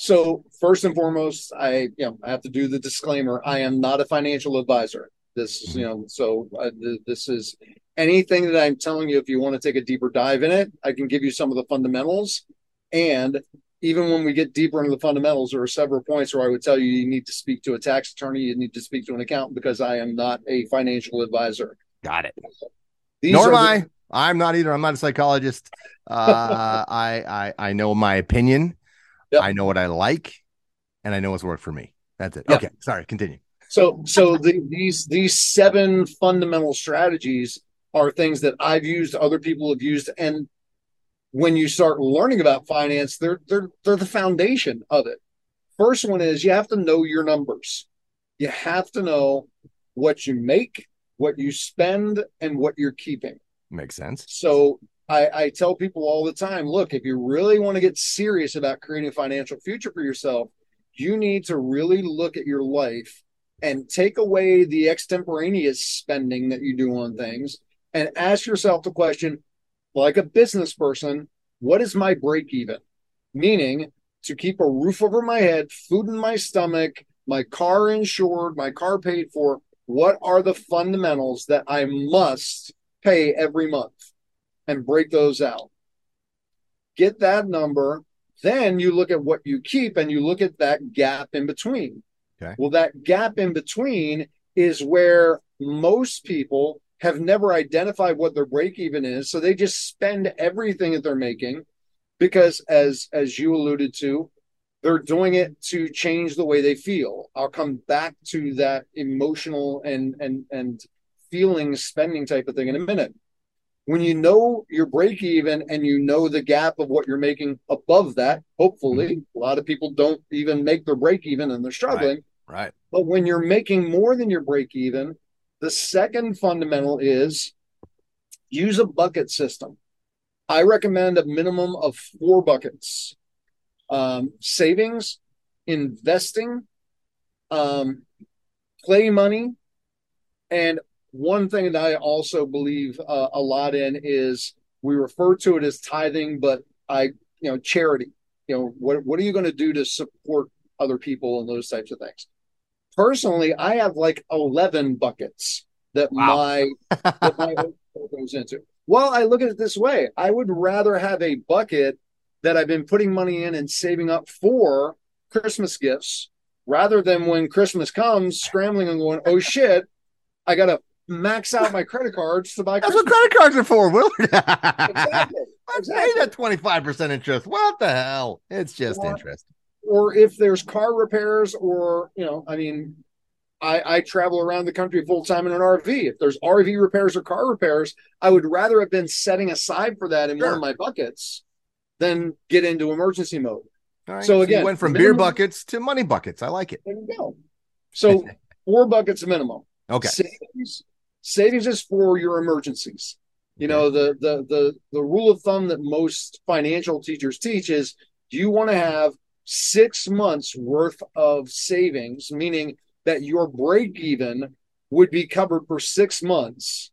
So first and foremost, I you know I have to do the disclaimer. I am not a financial advisor. This is mm-hmm. you know so uh, th- this is anything that I'm telling you. If you want to take a deeper dive in it, I can give you some of the fundamentals. And even when we get deeper into the fundamentals, there are several points where I would tell you you need to speak to a tax attorney, you need to speak to an accountant because I am not a financial advisor. Got it. These Nor am I. I'm not either. I'm not a psychologist. Uh, I, I I know my opinion. Yep. I know what I like, and I know what's worked for me. That's it. Yep. Okay, sorry. Continue. So so the, these these seven fundamental strategies are things that I've used, other people have used, and when you start learning about finance, they're they're they're the foundation of it. First one is you have to know your numbers. You have to know what you make, what you spend, and what you're keeping. Makes sense. So I, I tell people all the time look, if you really want to get serious about creating a financial future for yourself, you need to really look at your life and take away the extemporaneous spending that you do on things and ask yourself the question like a business person, what is my break even? Meaning to keep a roof over my head, food in my stomach, my car insured, my car paid for. What are the fundamentals that I must pay every month and break those out. Get that number. Then you look at what you keep and you look at that gap in between. Okay. Well, that gap in between is where most people have never identified what their break even is. So they just spend everything that they're making because as as you alluded to, they're doing it to change the way they feel. I'll come back to that emotional and and and feeling spending type of thing in a minute. When you know your break even and you know the gap of what you're making above that, hopefully, mm-hmm. a lot of people don't even make their break even and they're struggling. Right. right. But when you're making more than your break even, the second fundamental is use a bucket system. I recommend a minimum of four buckets um, savings, investing, um, play money, and one thing that I also believe uh, a lot in is we refer to it as tithing, but I, you know, charity. You know, what what are you going to do to support other people and those types of things? Personally, I have like eleven buckets that wow. my that my goes into. Well, I look at it this way: I would rather have a bucket that I've been putting money in and saving up for Christmas gifts, rather than when Christmas comes, scrambling and going, "Oh shit, I got to max out my credit cards to buy. That's Christmas. what credit cards are for, Willard. exactly. exactly. Pay that twenty five percent interest. What the hell? It's just or, interest. Or if there's car repairs, or you know, I mean, I, I travel around the country full time in an RV. If there's RV repairs or car repairs, I would rather have been setting aside for that in sure. one of my buckets than get into emergency mode. Right. So again, so went from minimum, beer buckets to money buckets. I like it. There you go. So four buckets minimum. Okay. Savings, savings is for your emergencies. You know, the the the the rule of thumb that most financial teachers teach is you want to have six months worth of savings, meaning that your break even would be covered for six months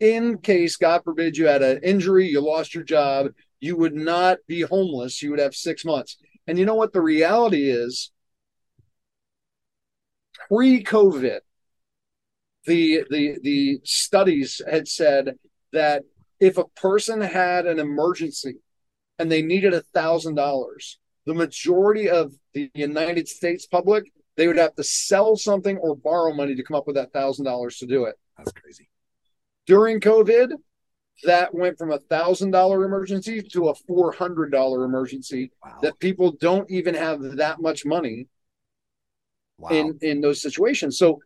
in case, God forbid, you had an injury, you lost your job, you would not be homeless. You would have six months. And you know what the reality is? Pre COVID, the the the studies had said that if a person had an emergency and they needed a thousand dollars, the majority of the United States public they would have to sell something or borrow money to come up with that thousand dollars to do it. That's crazy. During COVID, that went from a thousand dollar emergency to a four hundred dollar emergency. Wow. That people don't even have that much money wow. in in those situations. So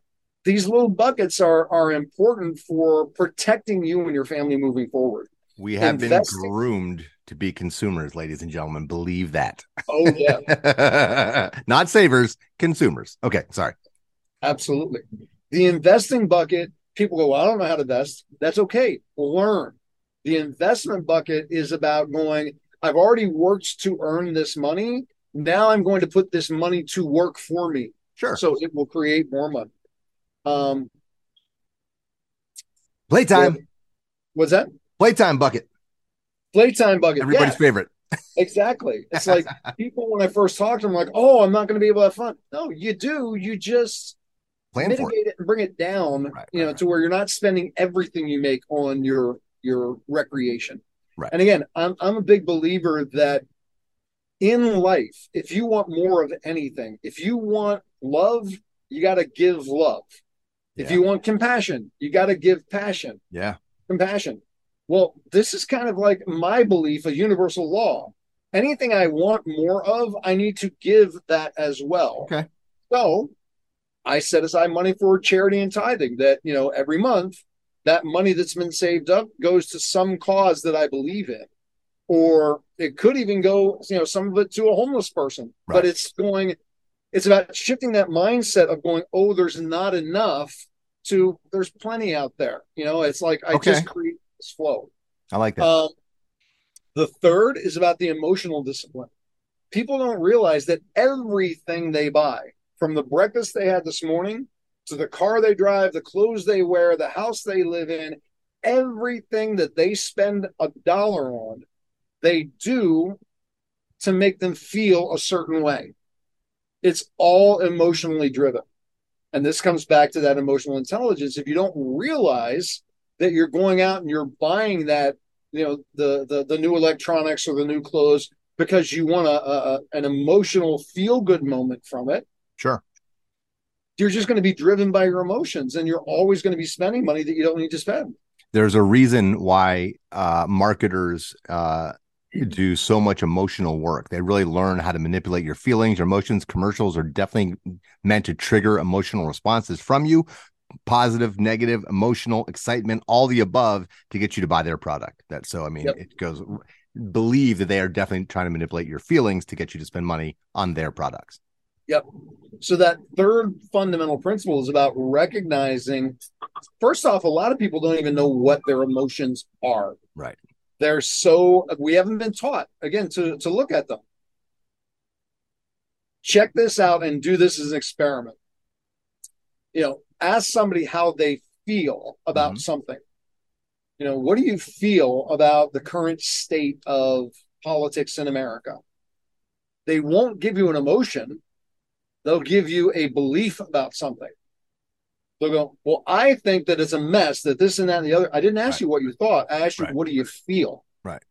these little buckets are are important for protecting you and your family moving forward. We have Investing- been groomed to be consumers, ladies and gentlemen. Believe that. Oh yeah, Not savers, consumers. Okay, sorry. absolutely. The investing bucket, people go, well, I don't know how to invest. That's okay. Learn. The investment bucket is about going, I've already worked to earn this money. Now I'm going to put this money to work for me. Sure. So it will create more money. Um, Playtime. what's that? Playtime bucket. Playtime bucket. Everybody's Yeah, favorite. exactly. It's like people when I first talked to them, like, oh, I'm not going to be able to have fun. No, you do. You just Plan for it. it. and bring it down, Right, you know, right, to where you're not spending everything you make on your your recreation. Right. And again, I'm I'm a big believer that in life, if you want more of anything, if you want love, you got to give love. If you want compassion, you got to give passion, Yeah. compassion. Well, this is kind of like my belief, a universal law. Anything I want more of, I need to give that as well. Okay. So I set aside money for charity and tithing that, you know, every month that money that's been saved up goes to some cause that I believe in. Or it could even go, you know, some of it to a homeless person. Right. But it's going, it's about shifting that mindset of going, oh, there's not enough to there's plenty out there. You know, it's like I Okay. just create this flow. I like that. Um, the third is about the emotional discipline. People don't realize that everything they buy, from the breakfast they had this morning to the car they drive, the clothes they wear, the house they live in, everything that they spend a dollar on, they do to make them feel a certain way. It's all emotionally driven. And this comes back to that emotional intelligence. If you don't realize that you're going out and you're buying that you know the the, the new electronics or the new clothes because you want a, a an emotional feel good moment from it sure. you're just going to be driven by your emotions and you're always going to be spending money that you don't need to spend There's a reason why uh, marketers uh, do so much emotional work. They really learn how to manipulate your feelings, your emotions. Commercials are definitely meant to trigger emotional responses from you positive, negative, emotional, excitement, all the above to get you to buy their product. That so I mean Yep. it goes believe that they are definitely trying to manipulate your feelings to get you to spend money on their products. Yep. So that third fundamental principle is about recognizing first off, a lot of people don't even know what their emotions are. Right. They're so we haven't been taught again to to look at them. Check this out and do this as an experiment. You know, ask somebody how they feel about Mhm. something. You know, what do you feel about the current state of politics in America? They won't give you an emotion they'll give you a belief about something. They'll go, Well, I think that it's a mess, that this and that and the other. I didn't ask Right. you what you thought. I asked you, Right. What do you feel? Right.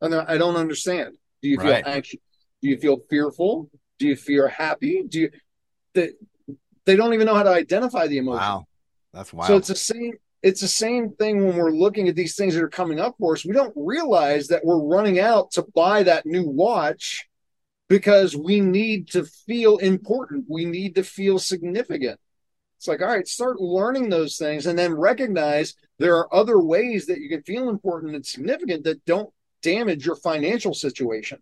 And I don't understand. Do you feel Right. anxious? Do you feel fearful? Do you feel happy? Do you, they, they don't even know how to identify the emotion. Wow. That's wild. So it's the same. It's the same thing when we're looking at these things that are coming up for us. We don't realize that we're running out to buy that new watch because we need to feel important. We need to feel significant. It's like, all right, start learning those things and then recognize there are other ways that you can feel important and significant that don't damage your financial situation.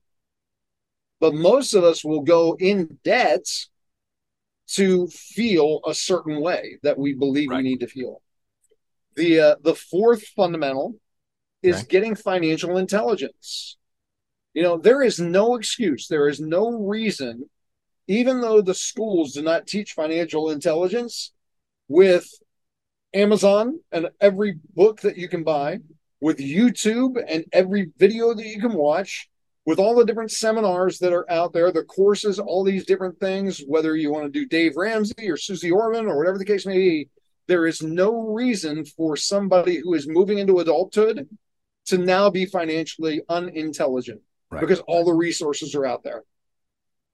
But most of us will go in debt to feel a certain way that we believe Right. we need to feel. The uh, the fourth fundamental is Okay. getting financial intelligence. You know, there is no excuse, there is no reason, even though the schools do not teach financial intelligence, with Amazon and every book that you can buy, with YouTube and every video that you can watch, with all the different seminars that are out there, the courses, all these different things, whether you want to do Dave Ramsey or Susie Orman or whatever the case may be, there is no reason for somebody who is moving into adulthood to now be financially unintelligent Right. because all the resources are out there.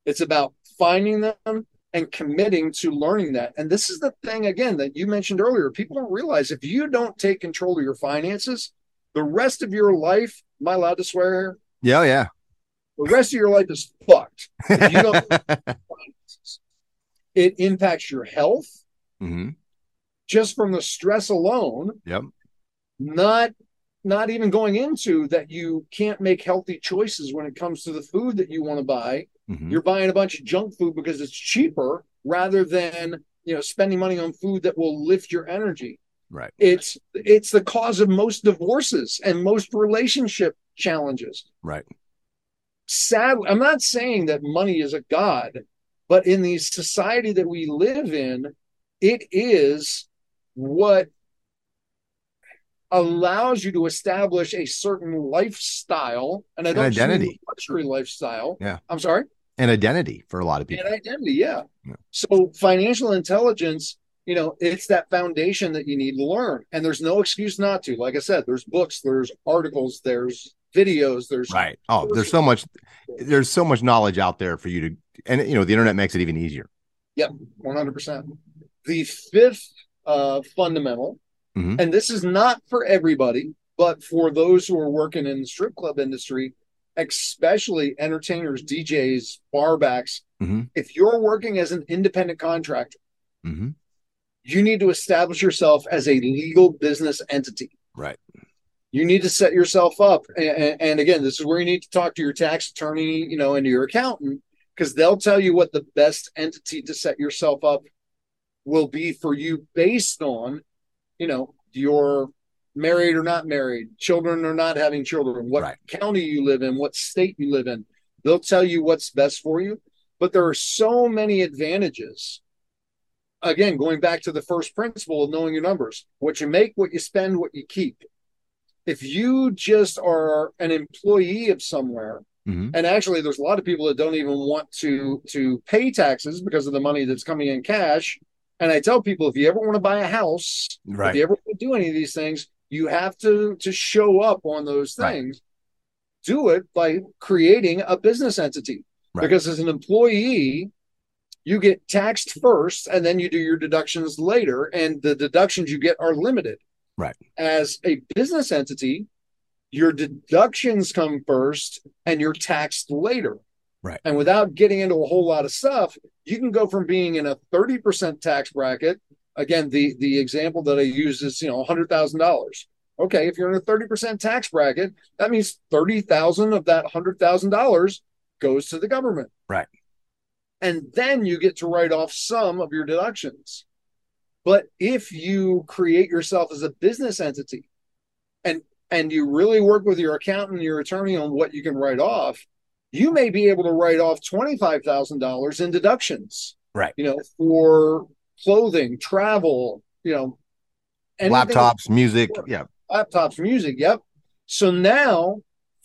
It's about finding them and committing to learning that. And this is the thing, again, that you mentioned earlier. People don't realize if you don't take control of your finances, the rest of your life, am I allowed to swear here? yeah, yeah. The rest of your life is fucked. If you don't finances. It impacts your health hmm just from the stress alone, Yep. not not even going into that you can't make healthy choices when it comes to the food that you want to buy. Mhm. You're buying a bunch of junk food because it's cheaper rather than you know spending money on food that will lift your energy. Right. It's it's the cause of most divorces and most relationship challenges. Right. Sadly, I'm not saying that money is a god, but in the society that we live in, it is what allows you to establish a certain lifestyle and I don't mean identity. luxury lifestyle. Yeah. I'm sorry. An identity for a lot of people. An identity, yeah. Yeah. So financial intelligence, you know, it's that foundation that you need to learn. And there's no excuse not to. Like I said, there's books, there's articles, there's videos, there's Right. Oh, there's so much there's so much knowledge out there for you to and you know, the internet makes it even easier. Yep, 100%. The fifth uh, fundamental, Mhm. and this is not for everybody, but for those who are working in the strip club industry, especially entertainers, DJs, barbacks, Mhm. if you're working as an independent contractor, hmm you need to establish yourself as a legal business entity. Right. You need to set yourself up. And, and again, this is where you need to talk to your tax attorney, you know, and your accountant, because they'll tell you what the best entity to set yourself up will be for you based on, you know, your married or not married, children or not having children, what Right. county you live in, what state you live in. They'll tell you what's best for you. But there are so many advantages again, going back to the first principle of knowing your numbers, what you make, what you spend, what you keep. If you just are an employee of somewhere, Mhm. and actually there's a lot of people that don't even want to to pay taxes because of the money that's coming in cash. And I tell people if you ever want to buy a house, if you ever want to do any of these things, you have to to show up on those Right. things. Do it by creating a business entity. Right. Because as an employee, you get taxed first and then you do your deductions later and the deductions you get are limited Right. as a business entity your deductions come first and you're taxed later Right. and without getting into a whole lot of stuff you can go from being in a 30% tax bracket again the the example that i use is you know $100000 okay if you're in a 30% tax bracket that means 30000 of that $100000 goes to the government Right. and then you get to write off some of your deductions. But if you create yourself as a business entity and and you really work with your accountant and your attorney on what you can write off, you may be able to write off $25,000 in deductions. Right. You know, for clothing, travel, you know, Laptops, music. Yeah. laptops, music. Yep. So now,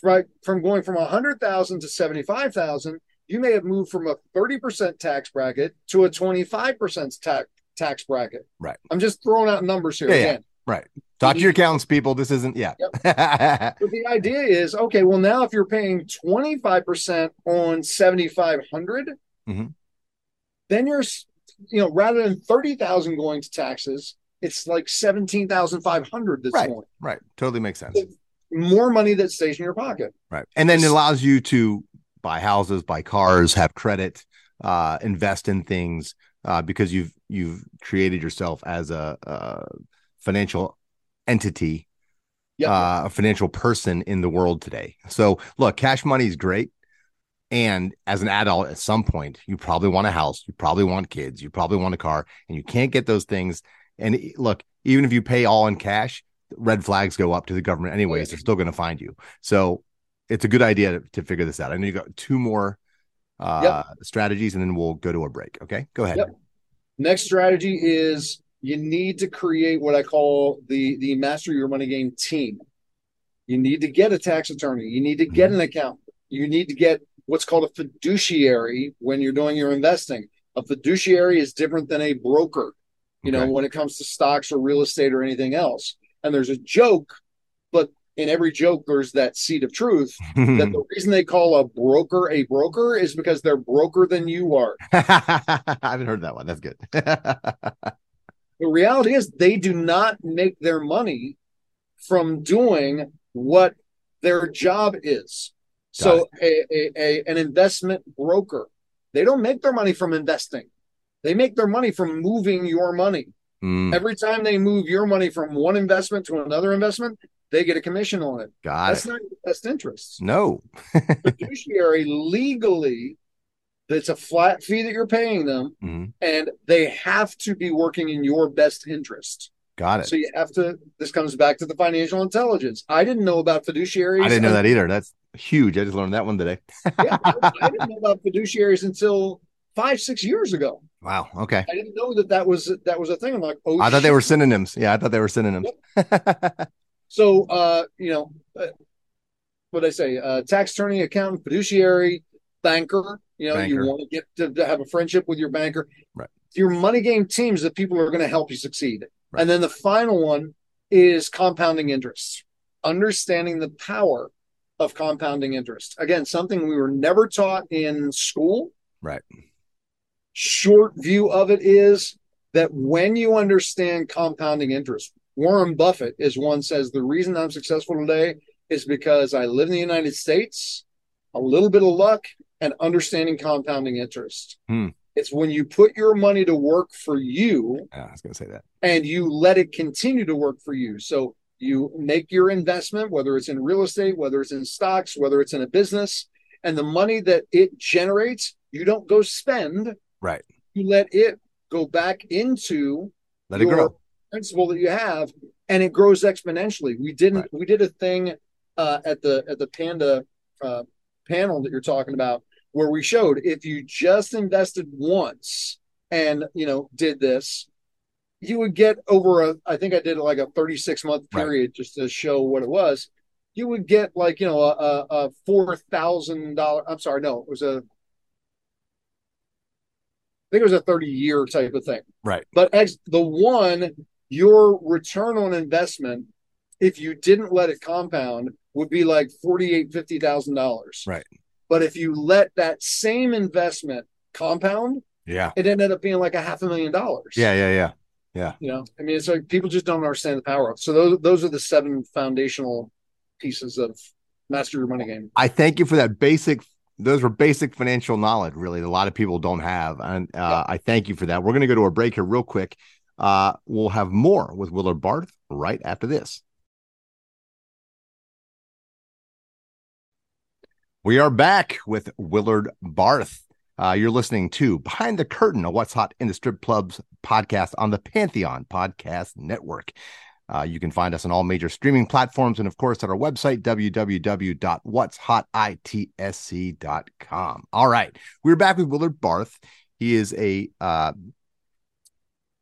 right from going from a hundred thousand to seventy-five thousand, you may have moved from a thirty percent tax bracket to a twenty-five percent tax tax bracket. Right. I'm just throwing out numbers here Yeah, yeah. again. Right. Talk to your accountants, people. This isn't, yeah. But the idea is, okay, well now if you're paying twenty-five percent on seventy-five Mhm. then you're, you know, rather than thirty thousand going to taxes, it's like seventeen thousand five hundred that's Right. going. right. Totally makes sense. More money that stays in your pocket. Right. And then it allows you to buy houses, buy cars, have credit, uh, invest in things, uh, because you've you've created yourself as a, uh financial entity, Yep. uh, a financial person in the world today. So look, cash money is great. And as an adult, at some point, you probably want a house, you probably want kids, you probably want a car, and you can't get those things. And look, even if you pay all in cash, red flags go up to the government anyways. They're still going to find you. So it's a good idea to, to figure this out. I know you got two more uh, strategies, and then we'll go to a break. Okay, go ahead. Yep. Next strategy is you need to create what I call the the master your money game team. You need to get a tax attorney. You need to get Mm-hmm. an accountant. You need to get what's called a fiduciary when you're doing your investing. A fiduciary is different than a broker, you know, when it comes to stocks or real estate or anything else. And there's a joke, but in every joke, there's that seed of truth that the reason they call a broker a broker is because they're broker than you are. I haven't heard that one. That's good. The reality is they do not make their money from doing what their job is. So a, a, a an investment broker, they don't make their money from investing. They make their money from moving your money. Mm, Every time they move your money from one investment to another investment, they get a commission on it. Got That's it. not your best interest. No. Fiduciary legally, it's a flat fee that you're paying them, Mhm. and they have to be working in your best interest. Got it. So you have to. This comes back to the financial intelligence. I didn't know about fiduciaries. I didn't know that either. That's huge. I just learned that one today. yeah, I didn't know about fiduciaries until five, six years ago. wow. Okay. I didn't know that that was that was a thing. I'm like, oh, I thought they were synonyms. Yeah, I thought they were synonyms. So, uh, you know, uh, what I say, uh, tax attorney, accountant, fiduciary, banker. You know, Banker. you want to get to, to have a friendship with your banker. Right. Your money game teams that people are going to help you succeed. Right. And then the final one is compounding interest, understanding the power of compounding interest. Again, something we were never taught in school. Right. Short view of it is that when you understand compounding interest, Warren Buffett is one says the reason I'm successful today is because I live in the United States, a little bit of luck, and understanding compounding interest. Hmm. It's when you put your money to work for you Yeah, I was going to say that. and you let it continue to work for you. So you make your investment, whether it's in real estate, whether it's in stocks, whether it's in a business, and the money that it generates, you don't go spend. Right. You let it go back into Let it grow. principle that you have, and it grows exponentially. We didn't. Right. We did a thing uh, at the at the Panda uh, panel that you're talking about, where we showed if you just invested once and you know did this, you would get over a. I think I did like a 36 month Right. period just to show what it was. You would get like you know a, a, a four thousand dollar. I'm sorry, no, it was a. I think it was a 30 year type of thing. Right. But ex- the one, your return on investment, if you didn't let it compound, would be like forty-eight, fifty thousand dollars. Right. But if you let that same investment compound, Yeah. it ended up being like a half a million dollars. Yeah. Yeah. Yeah. You know, I mean, it's like people just don't understand the power of. So those those are the seven foundational pieces of master your money game. I thank you for that basic. Those were basic financial knowledge, really. that A lot of people don't have, and uh, Yeah. I thank you for that. We're going to go to a break here, real quick. Uh, we'll have more with Willard Barth right after this. We are back with Willard Barth. Uh, you're listening to Behind the Curtain, a What's Hot in the Strip Clubs podcast on the Pantheon Podcast Network. Uh, you can find us on all major streaming platforms and, of course, at our website, www.what'shotitsc.com. All right. We're back with Willard Barth. He is a uh,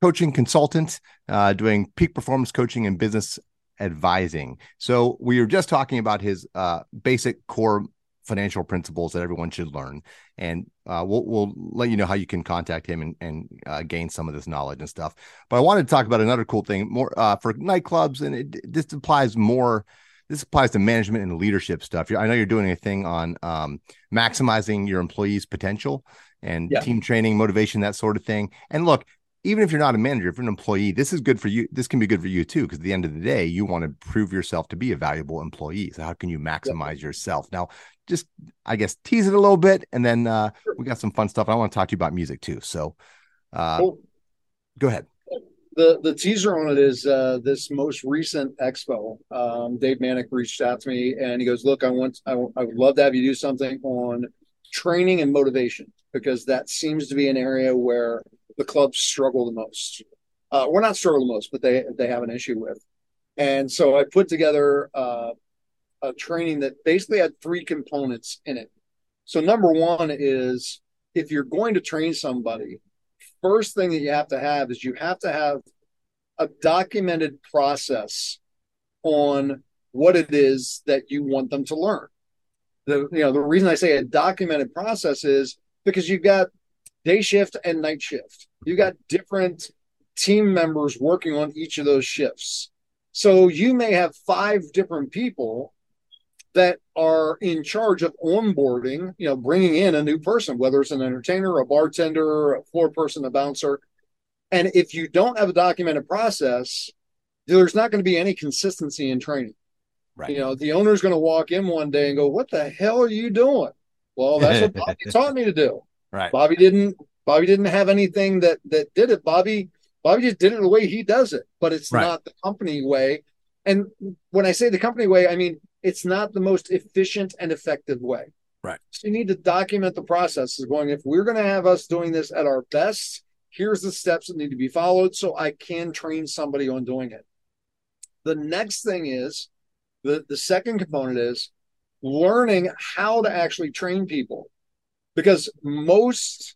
coaching consultant uh, doing peak performance coaching and business advising. So, we were just talking about his uh, basic core financial principles that everyone should learn. And uh, we'll, we'll let you know how you can contact him and, and uh, gain some of this knowledge and stuff. But I wanted to talk about another cool thing more uh, for nightclubs, and it, this applies more. This applies to management and leadership stuff. I know you're doing a thing on um, maximizing your employees' potential and Yeah. team training, motivation, that sort of thing. And look, even if you're not a manager, if you're an employee, this is good for you. This can be good for you too, because at the end of the day, you want to prove yourself to be a valuable employee. So how can you maximize yourself? Now, just I guess tease it a little bit, and then uh, we got some fun stuff. I want to talk to you about music too. So, uh, Cool. go ahead. the the teaser on it is uh, this most recent expo. Um, Dave Manack reached out to me and he goes, "Look, I want I, I would love to have you do something on training and motivation because that seems to be an area where the clubs struggle the most. Uh, we're not struggle the most, but they they have an issue with. And so I put together uh, a training that basically had three components in it. So number one is if you're going to train somebody, first thing that you have to have is you have to have a documented process on what it is that you want them to learn. The you know the reason I say a documented process is because you've got day shift and night shift. You got different team members working on each of those shifts. So you may have five different people that are in charge of onboarding, you know, bringing in a new person, whether it's an entertainer, a bartender, a floor person, a bouncer. And if you don't have a documented process, there's not going to be any consistency in training. Right. You know, the owner's going to walk in one day and go, "What the hell are you doing?" Well, that's what Bobby taught me to do. Right. Bobby didn't. Bobby didn't have anything that that did it. Bobby Bobby just did it the way he does it, but it's Right. not the company way. And when I say the company way, I mean it's not the most efficient and effective way. Right. So you need to document the process. Going, if we're going to have us doing this at our best, here's the steps that need to be followed so I can train somebody on doing it. The next thing is the, the second component is learning how to actually train people. Because most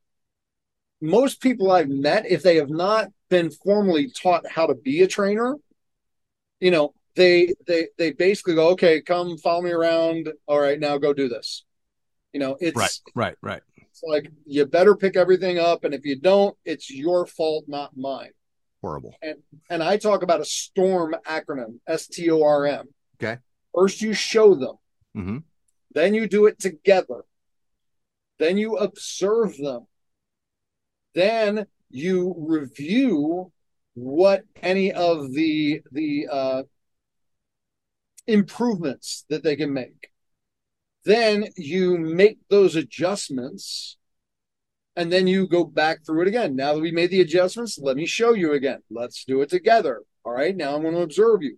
most people I've met, if they have not been formally taught how to be a trainer, you know, they they they basically go, okay, come follow me around. All right, now go do this. You know, it's right, right, right. It's like you better pick everything up, and if you don't, it's your fault, not mine. Horrible. And and I talk about a STORM acronym, S T O R M. Okay. First, you show them. Mm-hmm. Then you do it together. Then you observe them. Then you review what any of the the uh, improvements that they can make. Then you make those adjustments and then you go back through it again. Now that we made the adjustments, let me show you again. Let's do it together. All right, now I'm going to observe you.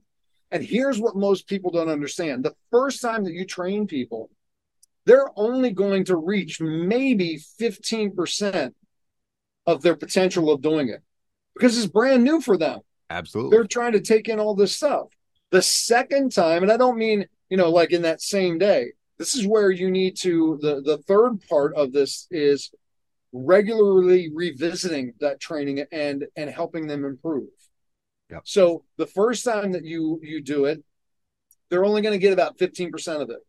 And here's what most people don't understand the first time that you train people, they're only going to reach maybe 15% of their potential of doing it because it's brand new for them. Absolutely. They're trying to take in all this stuff. The second time, and I don't mean, you know, like in that same day, this is where you need to, the, the third part of this is regularly revisiting that training and and helping them improve. Yep. So the first time that you you do it, they're only going to get about 15% of it.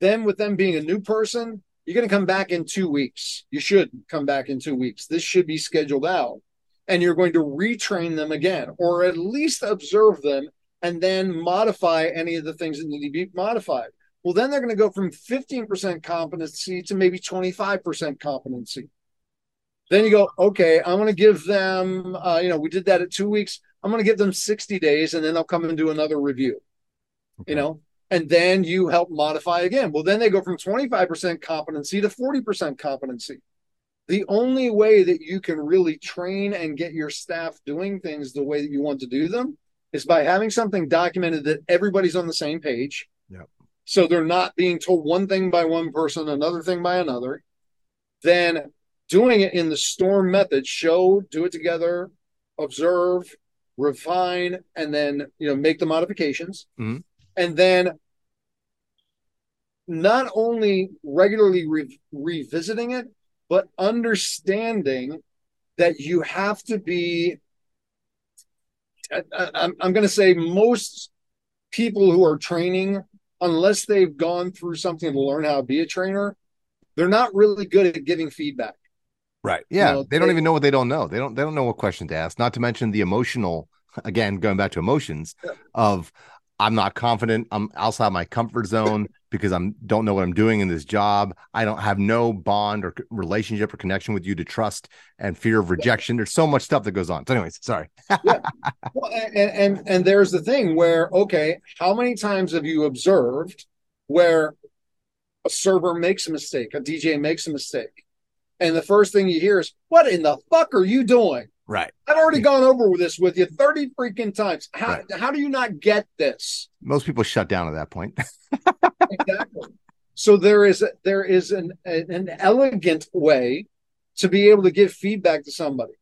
Then with them being a new person, you're going to come back in 2 weeks. You should come back in 2 weeks. This should be scheduled out. And you're going to retrain them again or at least observe them and then modify any of the things that need to be modified. Well, then they're going to go from 15% competency to maybe 25% competency. Then you go, okay, I'm going to give them, uh, you know, we did that at two weeks. I'm going to give them 60 days and then they'll come and do another review, okay. you know, and then you help modify again. Well, then they go from 25% competency to 40% competency. The only way that you can really train and get your staff doing things the way that you want to do them is by having something documented that everybody's on the same page. Yep. So they're not being told one thing by one person, another thing by another. Then doing it in the storm method, show, do it together, observe, refine, and then you know make the modifications. Mm-hmm. And then not only regularly re- revisiting it, but understanding that you have to be I, am I'm going to say most people who are training, unless they've gone through something to learn how to be a trainer, they're not really good at giving feedback. Right. Yeah. You know, they don't they, even know what they don't know. They don't. They don't know what question to ask. Not to mention the emotional. Again, going back to emotions yeah. of I'm not confident. I'm outside my comfort zone because I'm don't know what I'm doing in this job. I don't have no bond or relationship or connection with you to trust and fear of rejection. There's so much stuff that goes on. So, anyways, sorry. yeah. Well, and, and and there's the thing where okay, how many times have you observed where a server makes a mistake, a DJ makes a mistake, and the first thing you hear is, "What in the fuck are you doing?" Right. I've already gone over this with you 30 freaking times. How right. how do you not get this? Most people shut down at that point. exactly. So there is there is an an elegant way to be able to give feedback to somebody.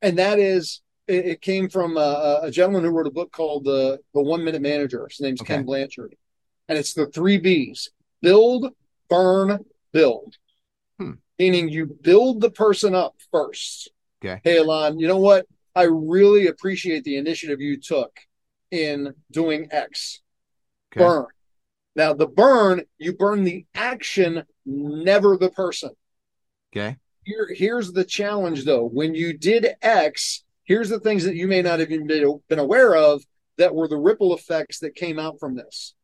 And that is it, it came from a, a, gentleman who wrote a book called the the 1 minute manager. His name's okay. Ken Blanchard. And it's the 3 Bs. Build, burn, build. Hmm. Meaning you build the person up first Okay. Hey, Alon, you know what? I really appreciate the initiative you took in doing X. Okay. Burn. Now, the burn, you burn the action, never the person. Okay. Here, here's the challenge, though. When you did X, here's the things that you may not have even been aware of that were the ripple effects that came out from this.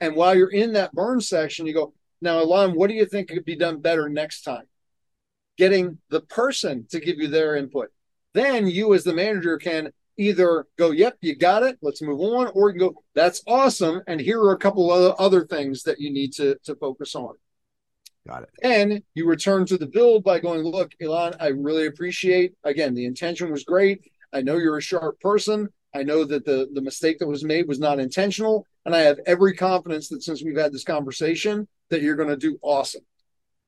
And while you're in that burn section, you go, now, Alon, what do you think could be done better next time? Getting the person to give you their input. Then you, as the manager, can either go, Yep, you got it, let's move on, or you can go, That's awesome. And here are a couple of other things that you need to, to focus on. Got it. And you return to the build by going, Look, Alon, I really appreciate, again, the intention was great. I know you're a sharp person. I know that the the mistake that was made was not intentional, and I have every confidence that since we've had this conversation, that you're going to do awesome.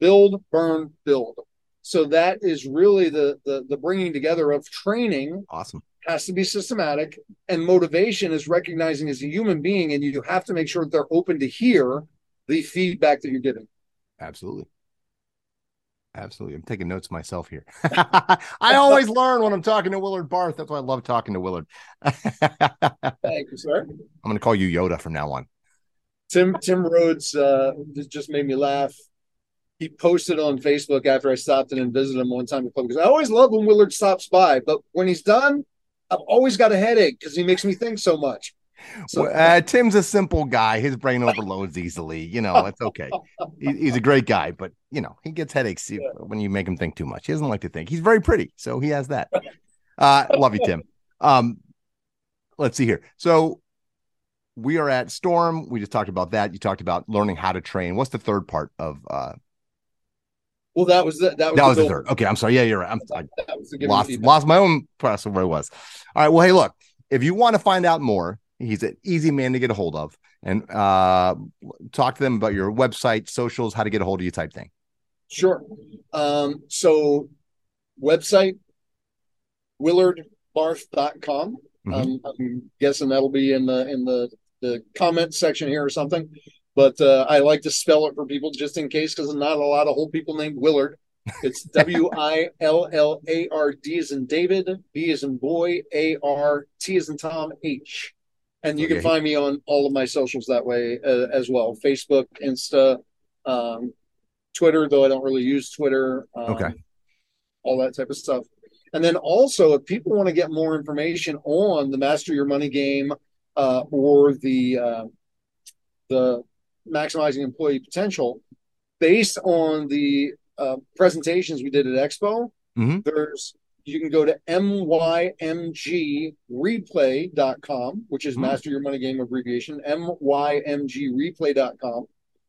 Build, burn, build. So that is really the the the bringing together of training. Awesome. Has to be systematic, and motivation is recognizing as a human being, and you have to make sure that they're open to hear the feedback that you're giving. Absolutely. Absolutely. I'm taking notes myself here. I always learn when I'm talking to Willard Barth. That's why I love talking to Willard. Thank you, sir. I'm going to call you Yoda from now on. Tim Tim Rhodes uh, just made me laugh. He posted on Facebook after I stopped in and visited him one time because I always love when Willard stops by, but when he's done, I've always got a headache because he makes me think so much. So, uh, Tim's a simple guy. His brain overloads easily. You know, it's okay. he, he's a great guy, but you know, he gets headaches yeah. when you make him think too much. He doesn't like to think. He's very pretty, so he has that. Uh, love you, Tim. Um, let's see here. So we are at Storm. We just talked about that. You talked about learning how to train. What's the third part of? uh Well, that was the, that was, that was the, the third. Okay, I'm sorry. Yeah, you're right. I'm, I lost lost my own process of where I was. All right. Well, hey, look. If you want to find out more, He's an easy man to get a hold of. And uh, talk to them about your website, socials, how to get a hold of you type thing. Sure. Um, so website, willardbarth.com. Mm-hmm. Um, I'm guessing that'll be in the in the, the comment section here or something. But uh, I like to spell it for people just in case because not a lot of whole people named Willard. It's W I L L A R D as in David, B as in boy, A R T as in Tom, H and you okay. can find me on all of my socials that way uh, as well facebook insta um, twitter though i don't really use twitter um, okay all that type of stuff and then also if people want to get more information on the master your money game uh, or the uh, the maximizing employee potential based on the uh, presentations we did at expo mm-hmm. there's you can go to mymgreplay.com, which is mm-hmm. Master Your Money Game abbreviation, mymgreplay.com,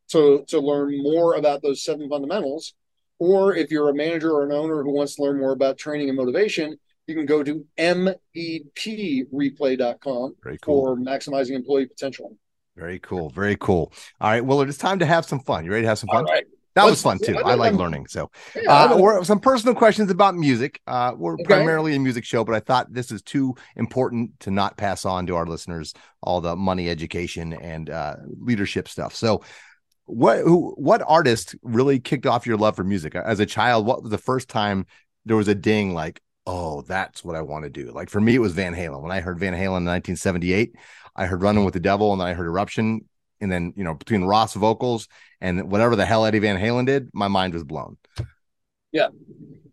to, to learn more about those seven fundamentals. Or if you're a manager or an owner who wants to learn more about training and motivation, you can go to mepreplay.com Very cool. for maximizing employee potential. Very cool. Very cool. All right. Well, it's time to have some fun. You ready to have some fun? Right. That was fun too. I like learning. So, uh, some personal questions about music. Uh, we're okay. primarily a music show, but I thought this is too important to not pass on to our listeners all the money education and uh, leadership stuff. So, what who what artist really kicked off your love for music as a child? What was the first time there was a ding like, oh, that's what I want to do? Like for me, it was Van Halen. When I heard Van Halen in 1978, I heard Running with the Devil, and then I heard Eruption, and then you know between Roth vocals and whatever the hell Eddie Van Halen did, my mind was blown. Yeah.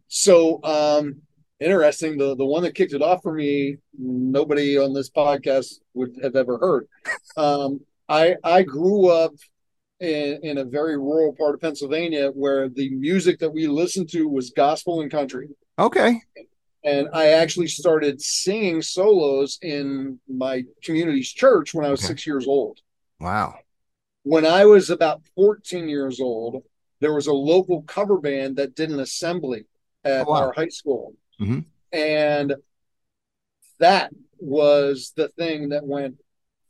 So um interesting. The the one that kicked it off for me, nobody on this podcast would have ever heard. Um I I grew up in, in a very rural part of Pennsylvania where the music that we listened to was gospel and country. Okay. And I actually started singing solos in my community's church when I was okay. six years old. Wow. When I was about 14 years old, there was a local cover band that did an assembly at oh, wow. our high school. Mm-hmm. And that was the thing that went,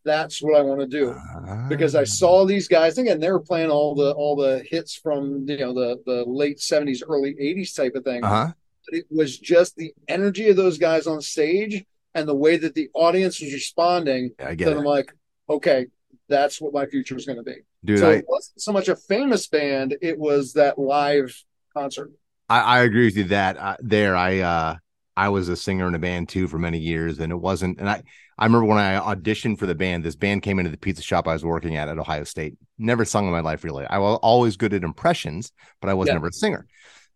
that's what I want to do. Uh, because I saw these guys again, they were playing all the all the hits from you know the the late 70s, early 80s type of thing. Uh-huh. But it was just the energy of those guys on stage and the way that the audience was responding. I get that it. I'm like, okay, that's what my future is going to be. Dude, so I, it wasn't so much a famous band; it was that live concert. I, I agree with you that uh, there. I uh, I was a singer in a band too for many years, and it wasn't. And I I remember when I auditioned for the band, this band came into the pizza shop I was working at at Ohio State. Never sung in my life really. I was always good at impressions, but I was yeah. never a singer.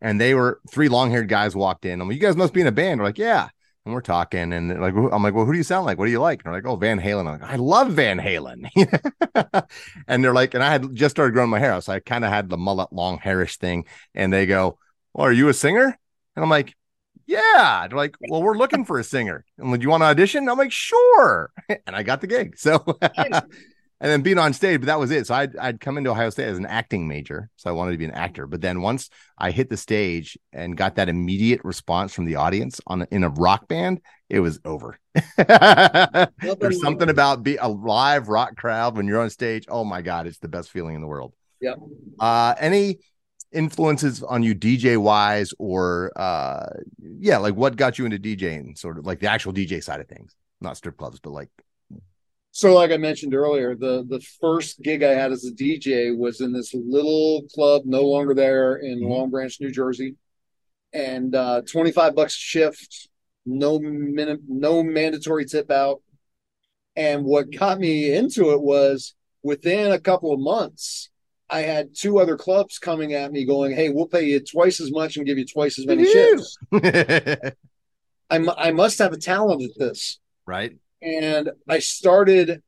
And they were three long haired guys walked in. I'm like, you guys must be in a band. We're like, yeah and we're talking and like I'm like, well, who do you sound like? What do you like? And they're like, oh, Van Halen. I'm like, I love Van Halen. and they're like, and I had just started growing my hair out, so I kind of had the mullet, long hairish thing. And they go, well, are you a singer? And I'm like, yeah. They're like, well, we're looking for a singer. And like, do you want to audition? I'm like, sure. and I got the gig. So and then being on stage, but that was it. So I'd, I'd come into Ohio State as an acting major. So I wanted to be an actor. But then once I hit the stage and got that immediate response from the audience on in a rock band, it was over. There's something about be a live rock crowd when you're on stage. Oh my God, it's the best feeling in the world. Yeah. Uh, any influences on you DJ wise or uh yeah, like what got you into DJing, sort of like the actual DJ side of things, not strip clubs, but like so like I mentioned earlier, the the first gig I had as a DJ was in this little club, no longer there in mm-hmm. Long Branch, New Jersey, and uh, twenty five bucks a shift, no minute, no mandatory tip out. And what got me into it was within a couple of months, I had two other clubs coming at me going, "Hey, we'll pay you twice as much and give you twice as many shifts." I, I must have a talent at this, right? And I started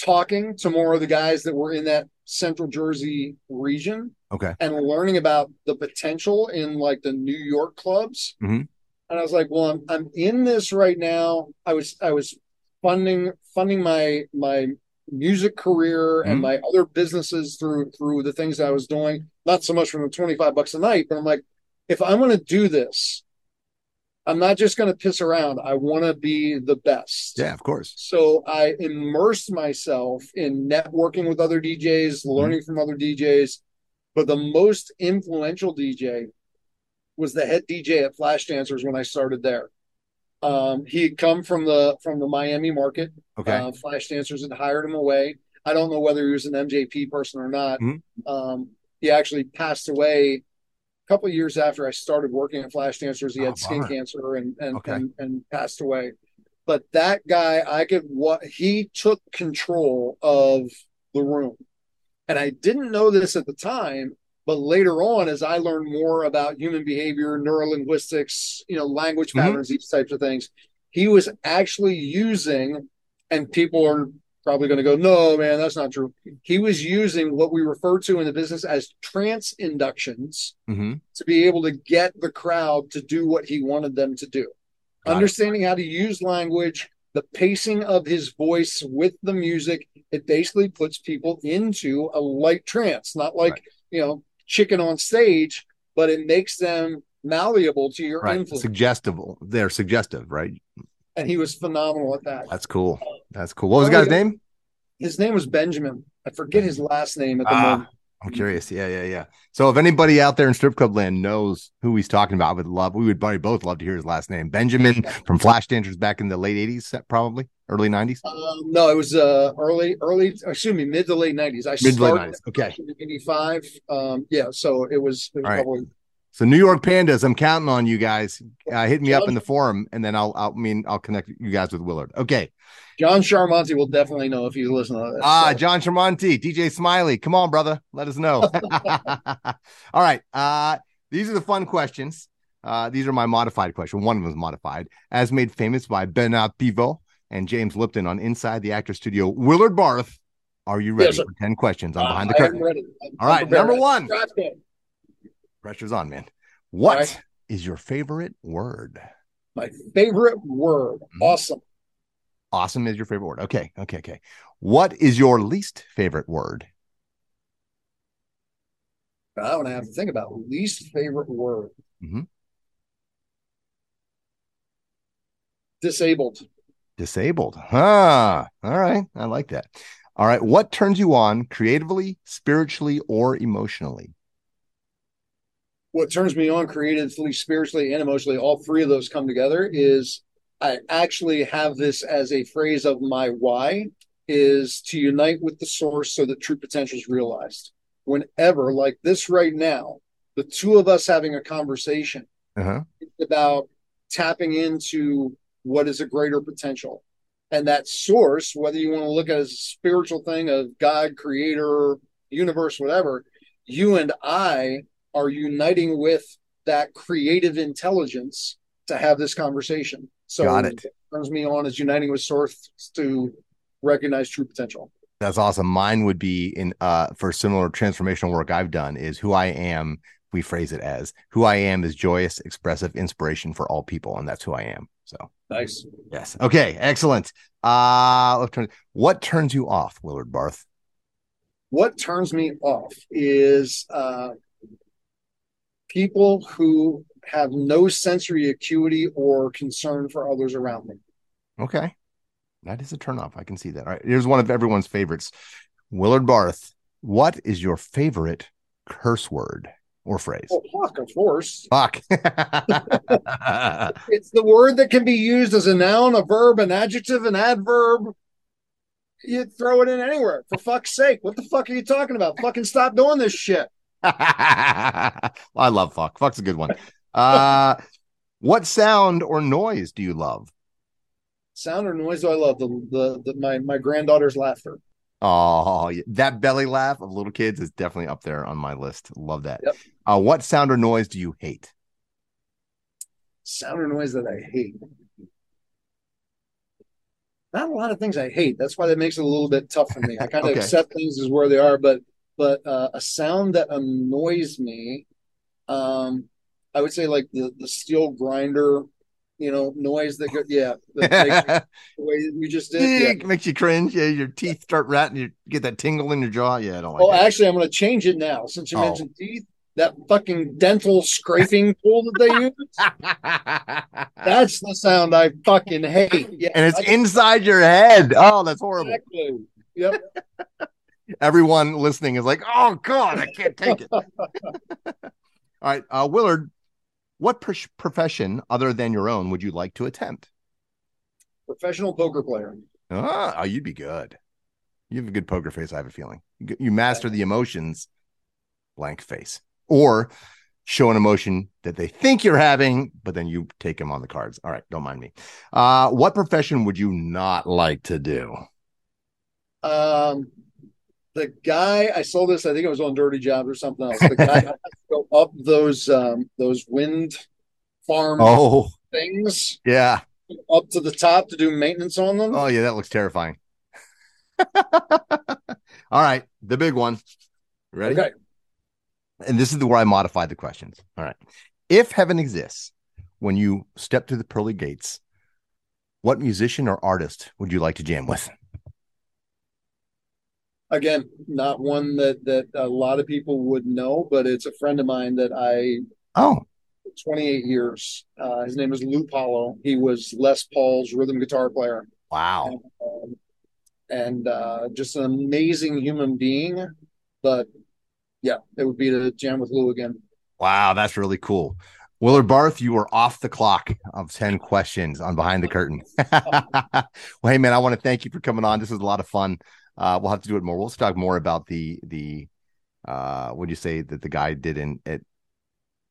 talking to more of the guys that were in that central Jersey region. Okay. And learning about the potential in like the New York clubs. Mm-hmm. And I was like, well, I'm, I'm in this right now. I was I was funding funding my my music career mm-hmm. and my other businesses through through the things I was doing. Not so much from the 25 bucks a night, but I'm like, if I'm going to do this, I'm not just going to piss around. I want to be the best. Yeah, of course. So I immersed myself in networking with other DJs, mm-hmm. learning mm-hmm. from other DJs. But the most influential DJ was the head DJ at Flash Dancers when I started there. Um, he had come from the from the Miami market. Okay. Uh, Flash Dancers had hired him away. I don't know whether he was an MJP person or not. Mm-hmm. Um, he actually passed away couple of years after I started working at Flash Dancers, he had oh, skin cancer and and, okay. and and passed away. But that guy, I could what he took control of the room, and I didn't know this at the time. But later on, as I learned more about human behavior, neurolinguistics, you know, language mm-hmm. patterns, mm-hmm. these types of things, he was actually using, and people are probably going to go, no, man, that's not true. He was using what we refer to in the business as trance inductions mm-hmm. to be able to get the crowd to do what he wanted them to do. Got Understanding it. how to use language, the pacing of his voice with the music, it basically puts people into a light trance, not like, right. you know, chicken on stage, but it makes them malleable to your right. influence. Suggestible. They're suggestive, right? And he was phenomenal at that. That's cool. That's cool. What was the guy's name? His name was Benjamin. I forget his last name at the ah, moment. I'm curious. Yeah, yeah, yeah. So if anybody out there in strip club land knows who he's talking about, I would love. We would probably both love to hear his last name. Benjamin from Flash Dancers back in the late '80s, probably early '90s. Um, no, it was uh, early, early. Excuse me, mid to late '90s. I mid to late '90s. Okay, '85. Um, yeah, so it was. It was probably so New York Pandas, I'm counting on you guys. Uh, hit me John, up in the forum, and then I'll, I'll I mean I'll connect you guys with Willard. Okay. John Charmonti will definitely know if he's listening to this. Ah, so. John Charmonti, DJ Smiley, come on, brother, let us know. All right, uh, these are the fun questions. Uh, these are my modified question. One of them is modified, as made famous by Bernard Pivot and James Lipton on Inside the Actor Studio. Willard Barth, are you ready yes, for ten questions? I'm behind the curtain. All right, number one. Pressure's on, man. What right. is your favorite word? My favorite word. Mm-hmm. Awesome. Awesome is your favorite word. Okay. Okay. Okay. What is your least favorite word? I don't have to think about least favorite word. Mm-hmm. Disabled. Disabled. Huh. All right. I like that. All right. What turns you on creatively, spiritually, or emotionally? What turns me on creatively, spiritually, and emotionally, all three of those come together is I actually have this as a phrase of my why is to unite with the source so that true potential is realized. Whenever, like this right now, the two of us having a conversation uh-huh. about tapping into what is a greater potential. And that source, whether you want to look at it as a spiritual thing of God, creator, universe, whatever, you and I are uniting with that creative intelligence to have this conversation. So Got it. turns me on as uniting with source to recognize true potential. That's awesome. Mine would be in uh for similar transformational work I've done is who I am. We phrase it as who I am is joyous, expressive inspiration for all people, and that's who I am. So nice. Yes. Okay. Excellent. Uh, turn. What turns you off, Willard Barth? What turns me off is uh, people who have no sensory acuity or concern for others around them. Okay. That is a turnoff. I can see that. All right. Here's one of everyone's favorites. Willard Barth, what is your favorite curse word or phrase? Well, fuck, of course. Fuck. It's the word that can be used as a noun, a verb, an adjective, an adverb. You throw it in anywhere. For fuck's sake. What the fuck are you talking about? Fucking stop doing this shit. I love fuck. Fuck's a good one. Uh, what sound or noise do you love? Sound or noise do I love? The, the, the my my granddaughter's laughter. Oh, yeah. that belly laugh of little kids is definitely up there on my list. Love that. Yep. Uh, what sound or noise do you hate? Sound or noise that I hate. Not a lot of things I hate. That's why that makes it a little bit tough for me. I kind of Okay. accept things as where they are, but but uh, a sound that annoys me, um, I would say like the the steel grinder, you know, noise that go, yeah, that the way you just did. Yeah. Eek, Makes you cringe. Yeah, your teeth start ratting. You get that tingle in your jaw. Yeah, I don't like Oh, that. actually, I'm going to change it now since you Oh. mentioned teeth. That fucking dental scraping tool that they use. That's the sound I fucking hate. Yeah, and it's I- inside your head. Oh, that's horrible. Exactly. Yep. Everyone listening is like, "Oh God, I can't take it." All right, uh, Willard, what pr- profession other than your own would you like to attempt? Professional poker player. Ah, oh, you'd be good. You have a good poker face. I have a feeling you, you master the emotions. Blank face, or show an emotion that they think you're having, but then you take them on the cards. All right, don't mind me. Uh, what profession would you not like to do? Um, the guy I saw this. I think it was on Dirty Jobs or something else. The guy go up those um those wind farm Oh, things yeah. up to the top to do maintenance on them. Oh, yeah, that looks terrifying. All right, the big one. Ready? okay. And this is the where I modify the questions. All right. If heaven exists, when you step through the pearly gates, what musician or artist would you like to jam with? Again, not one that that a lot of people would know, but it's a friend of mine that I Oh, 28 years. Uh, his name is Lou Pallo. He was Les Paul's rhythm guitar player. wow. Um, and uh, just an amazing human being. But yeah, it would be to jam with Lou again. Wow, that's really cool. Willard Barth, you are off the clock of 10 questions on Behind the Curtain. well, hey, man, I want to thank you for coming on. This was a lot of fun. Uh, we'll have to do it more. We'll talk more about the, the, uh, what do you say that the guy did in it,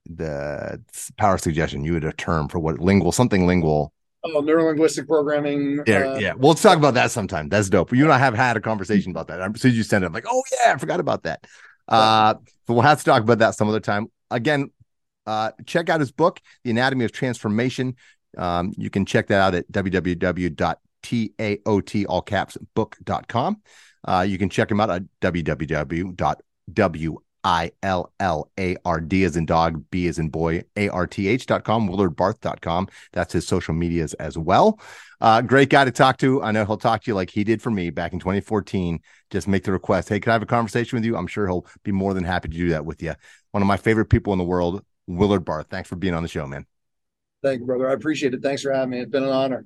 the power suggestion? You had a term for what lingual, something lingual. Oh, neurolinguistic programming. Yeah, uh, yeah. We'll talk about that sometime. That's dope. You and I have had a conversation about that. As soon as you send it, I'm like, oh yeah, I forgot about that. Uh, but we'll have to talk about that some other time. Again, uh, check out his book, The Anatomy of Transformation. Um, you can check that out at www.taot all caps book.com. Uh, you can check him out at www.willard as in dog, B as in boy, arth.com, willardbarth.com. That's his social medias as well. Uh, great guy to talk to. I know he'll talk to you like he did for me back in 2014. Just make the request. Hey, can I have a conversation with you? I'm sure he'll be more than happy to do that with you. One of my favorite people in the world, Willard Barth. Thanks for being on the show, man. Thank you, brother. I appreciate it. Thanks for having me. It's been an honor.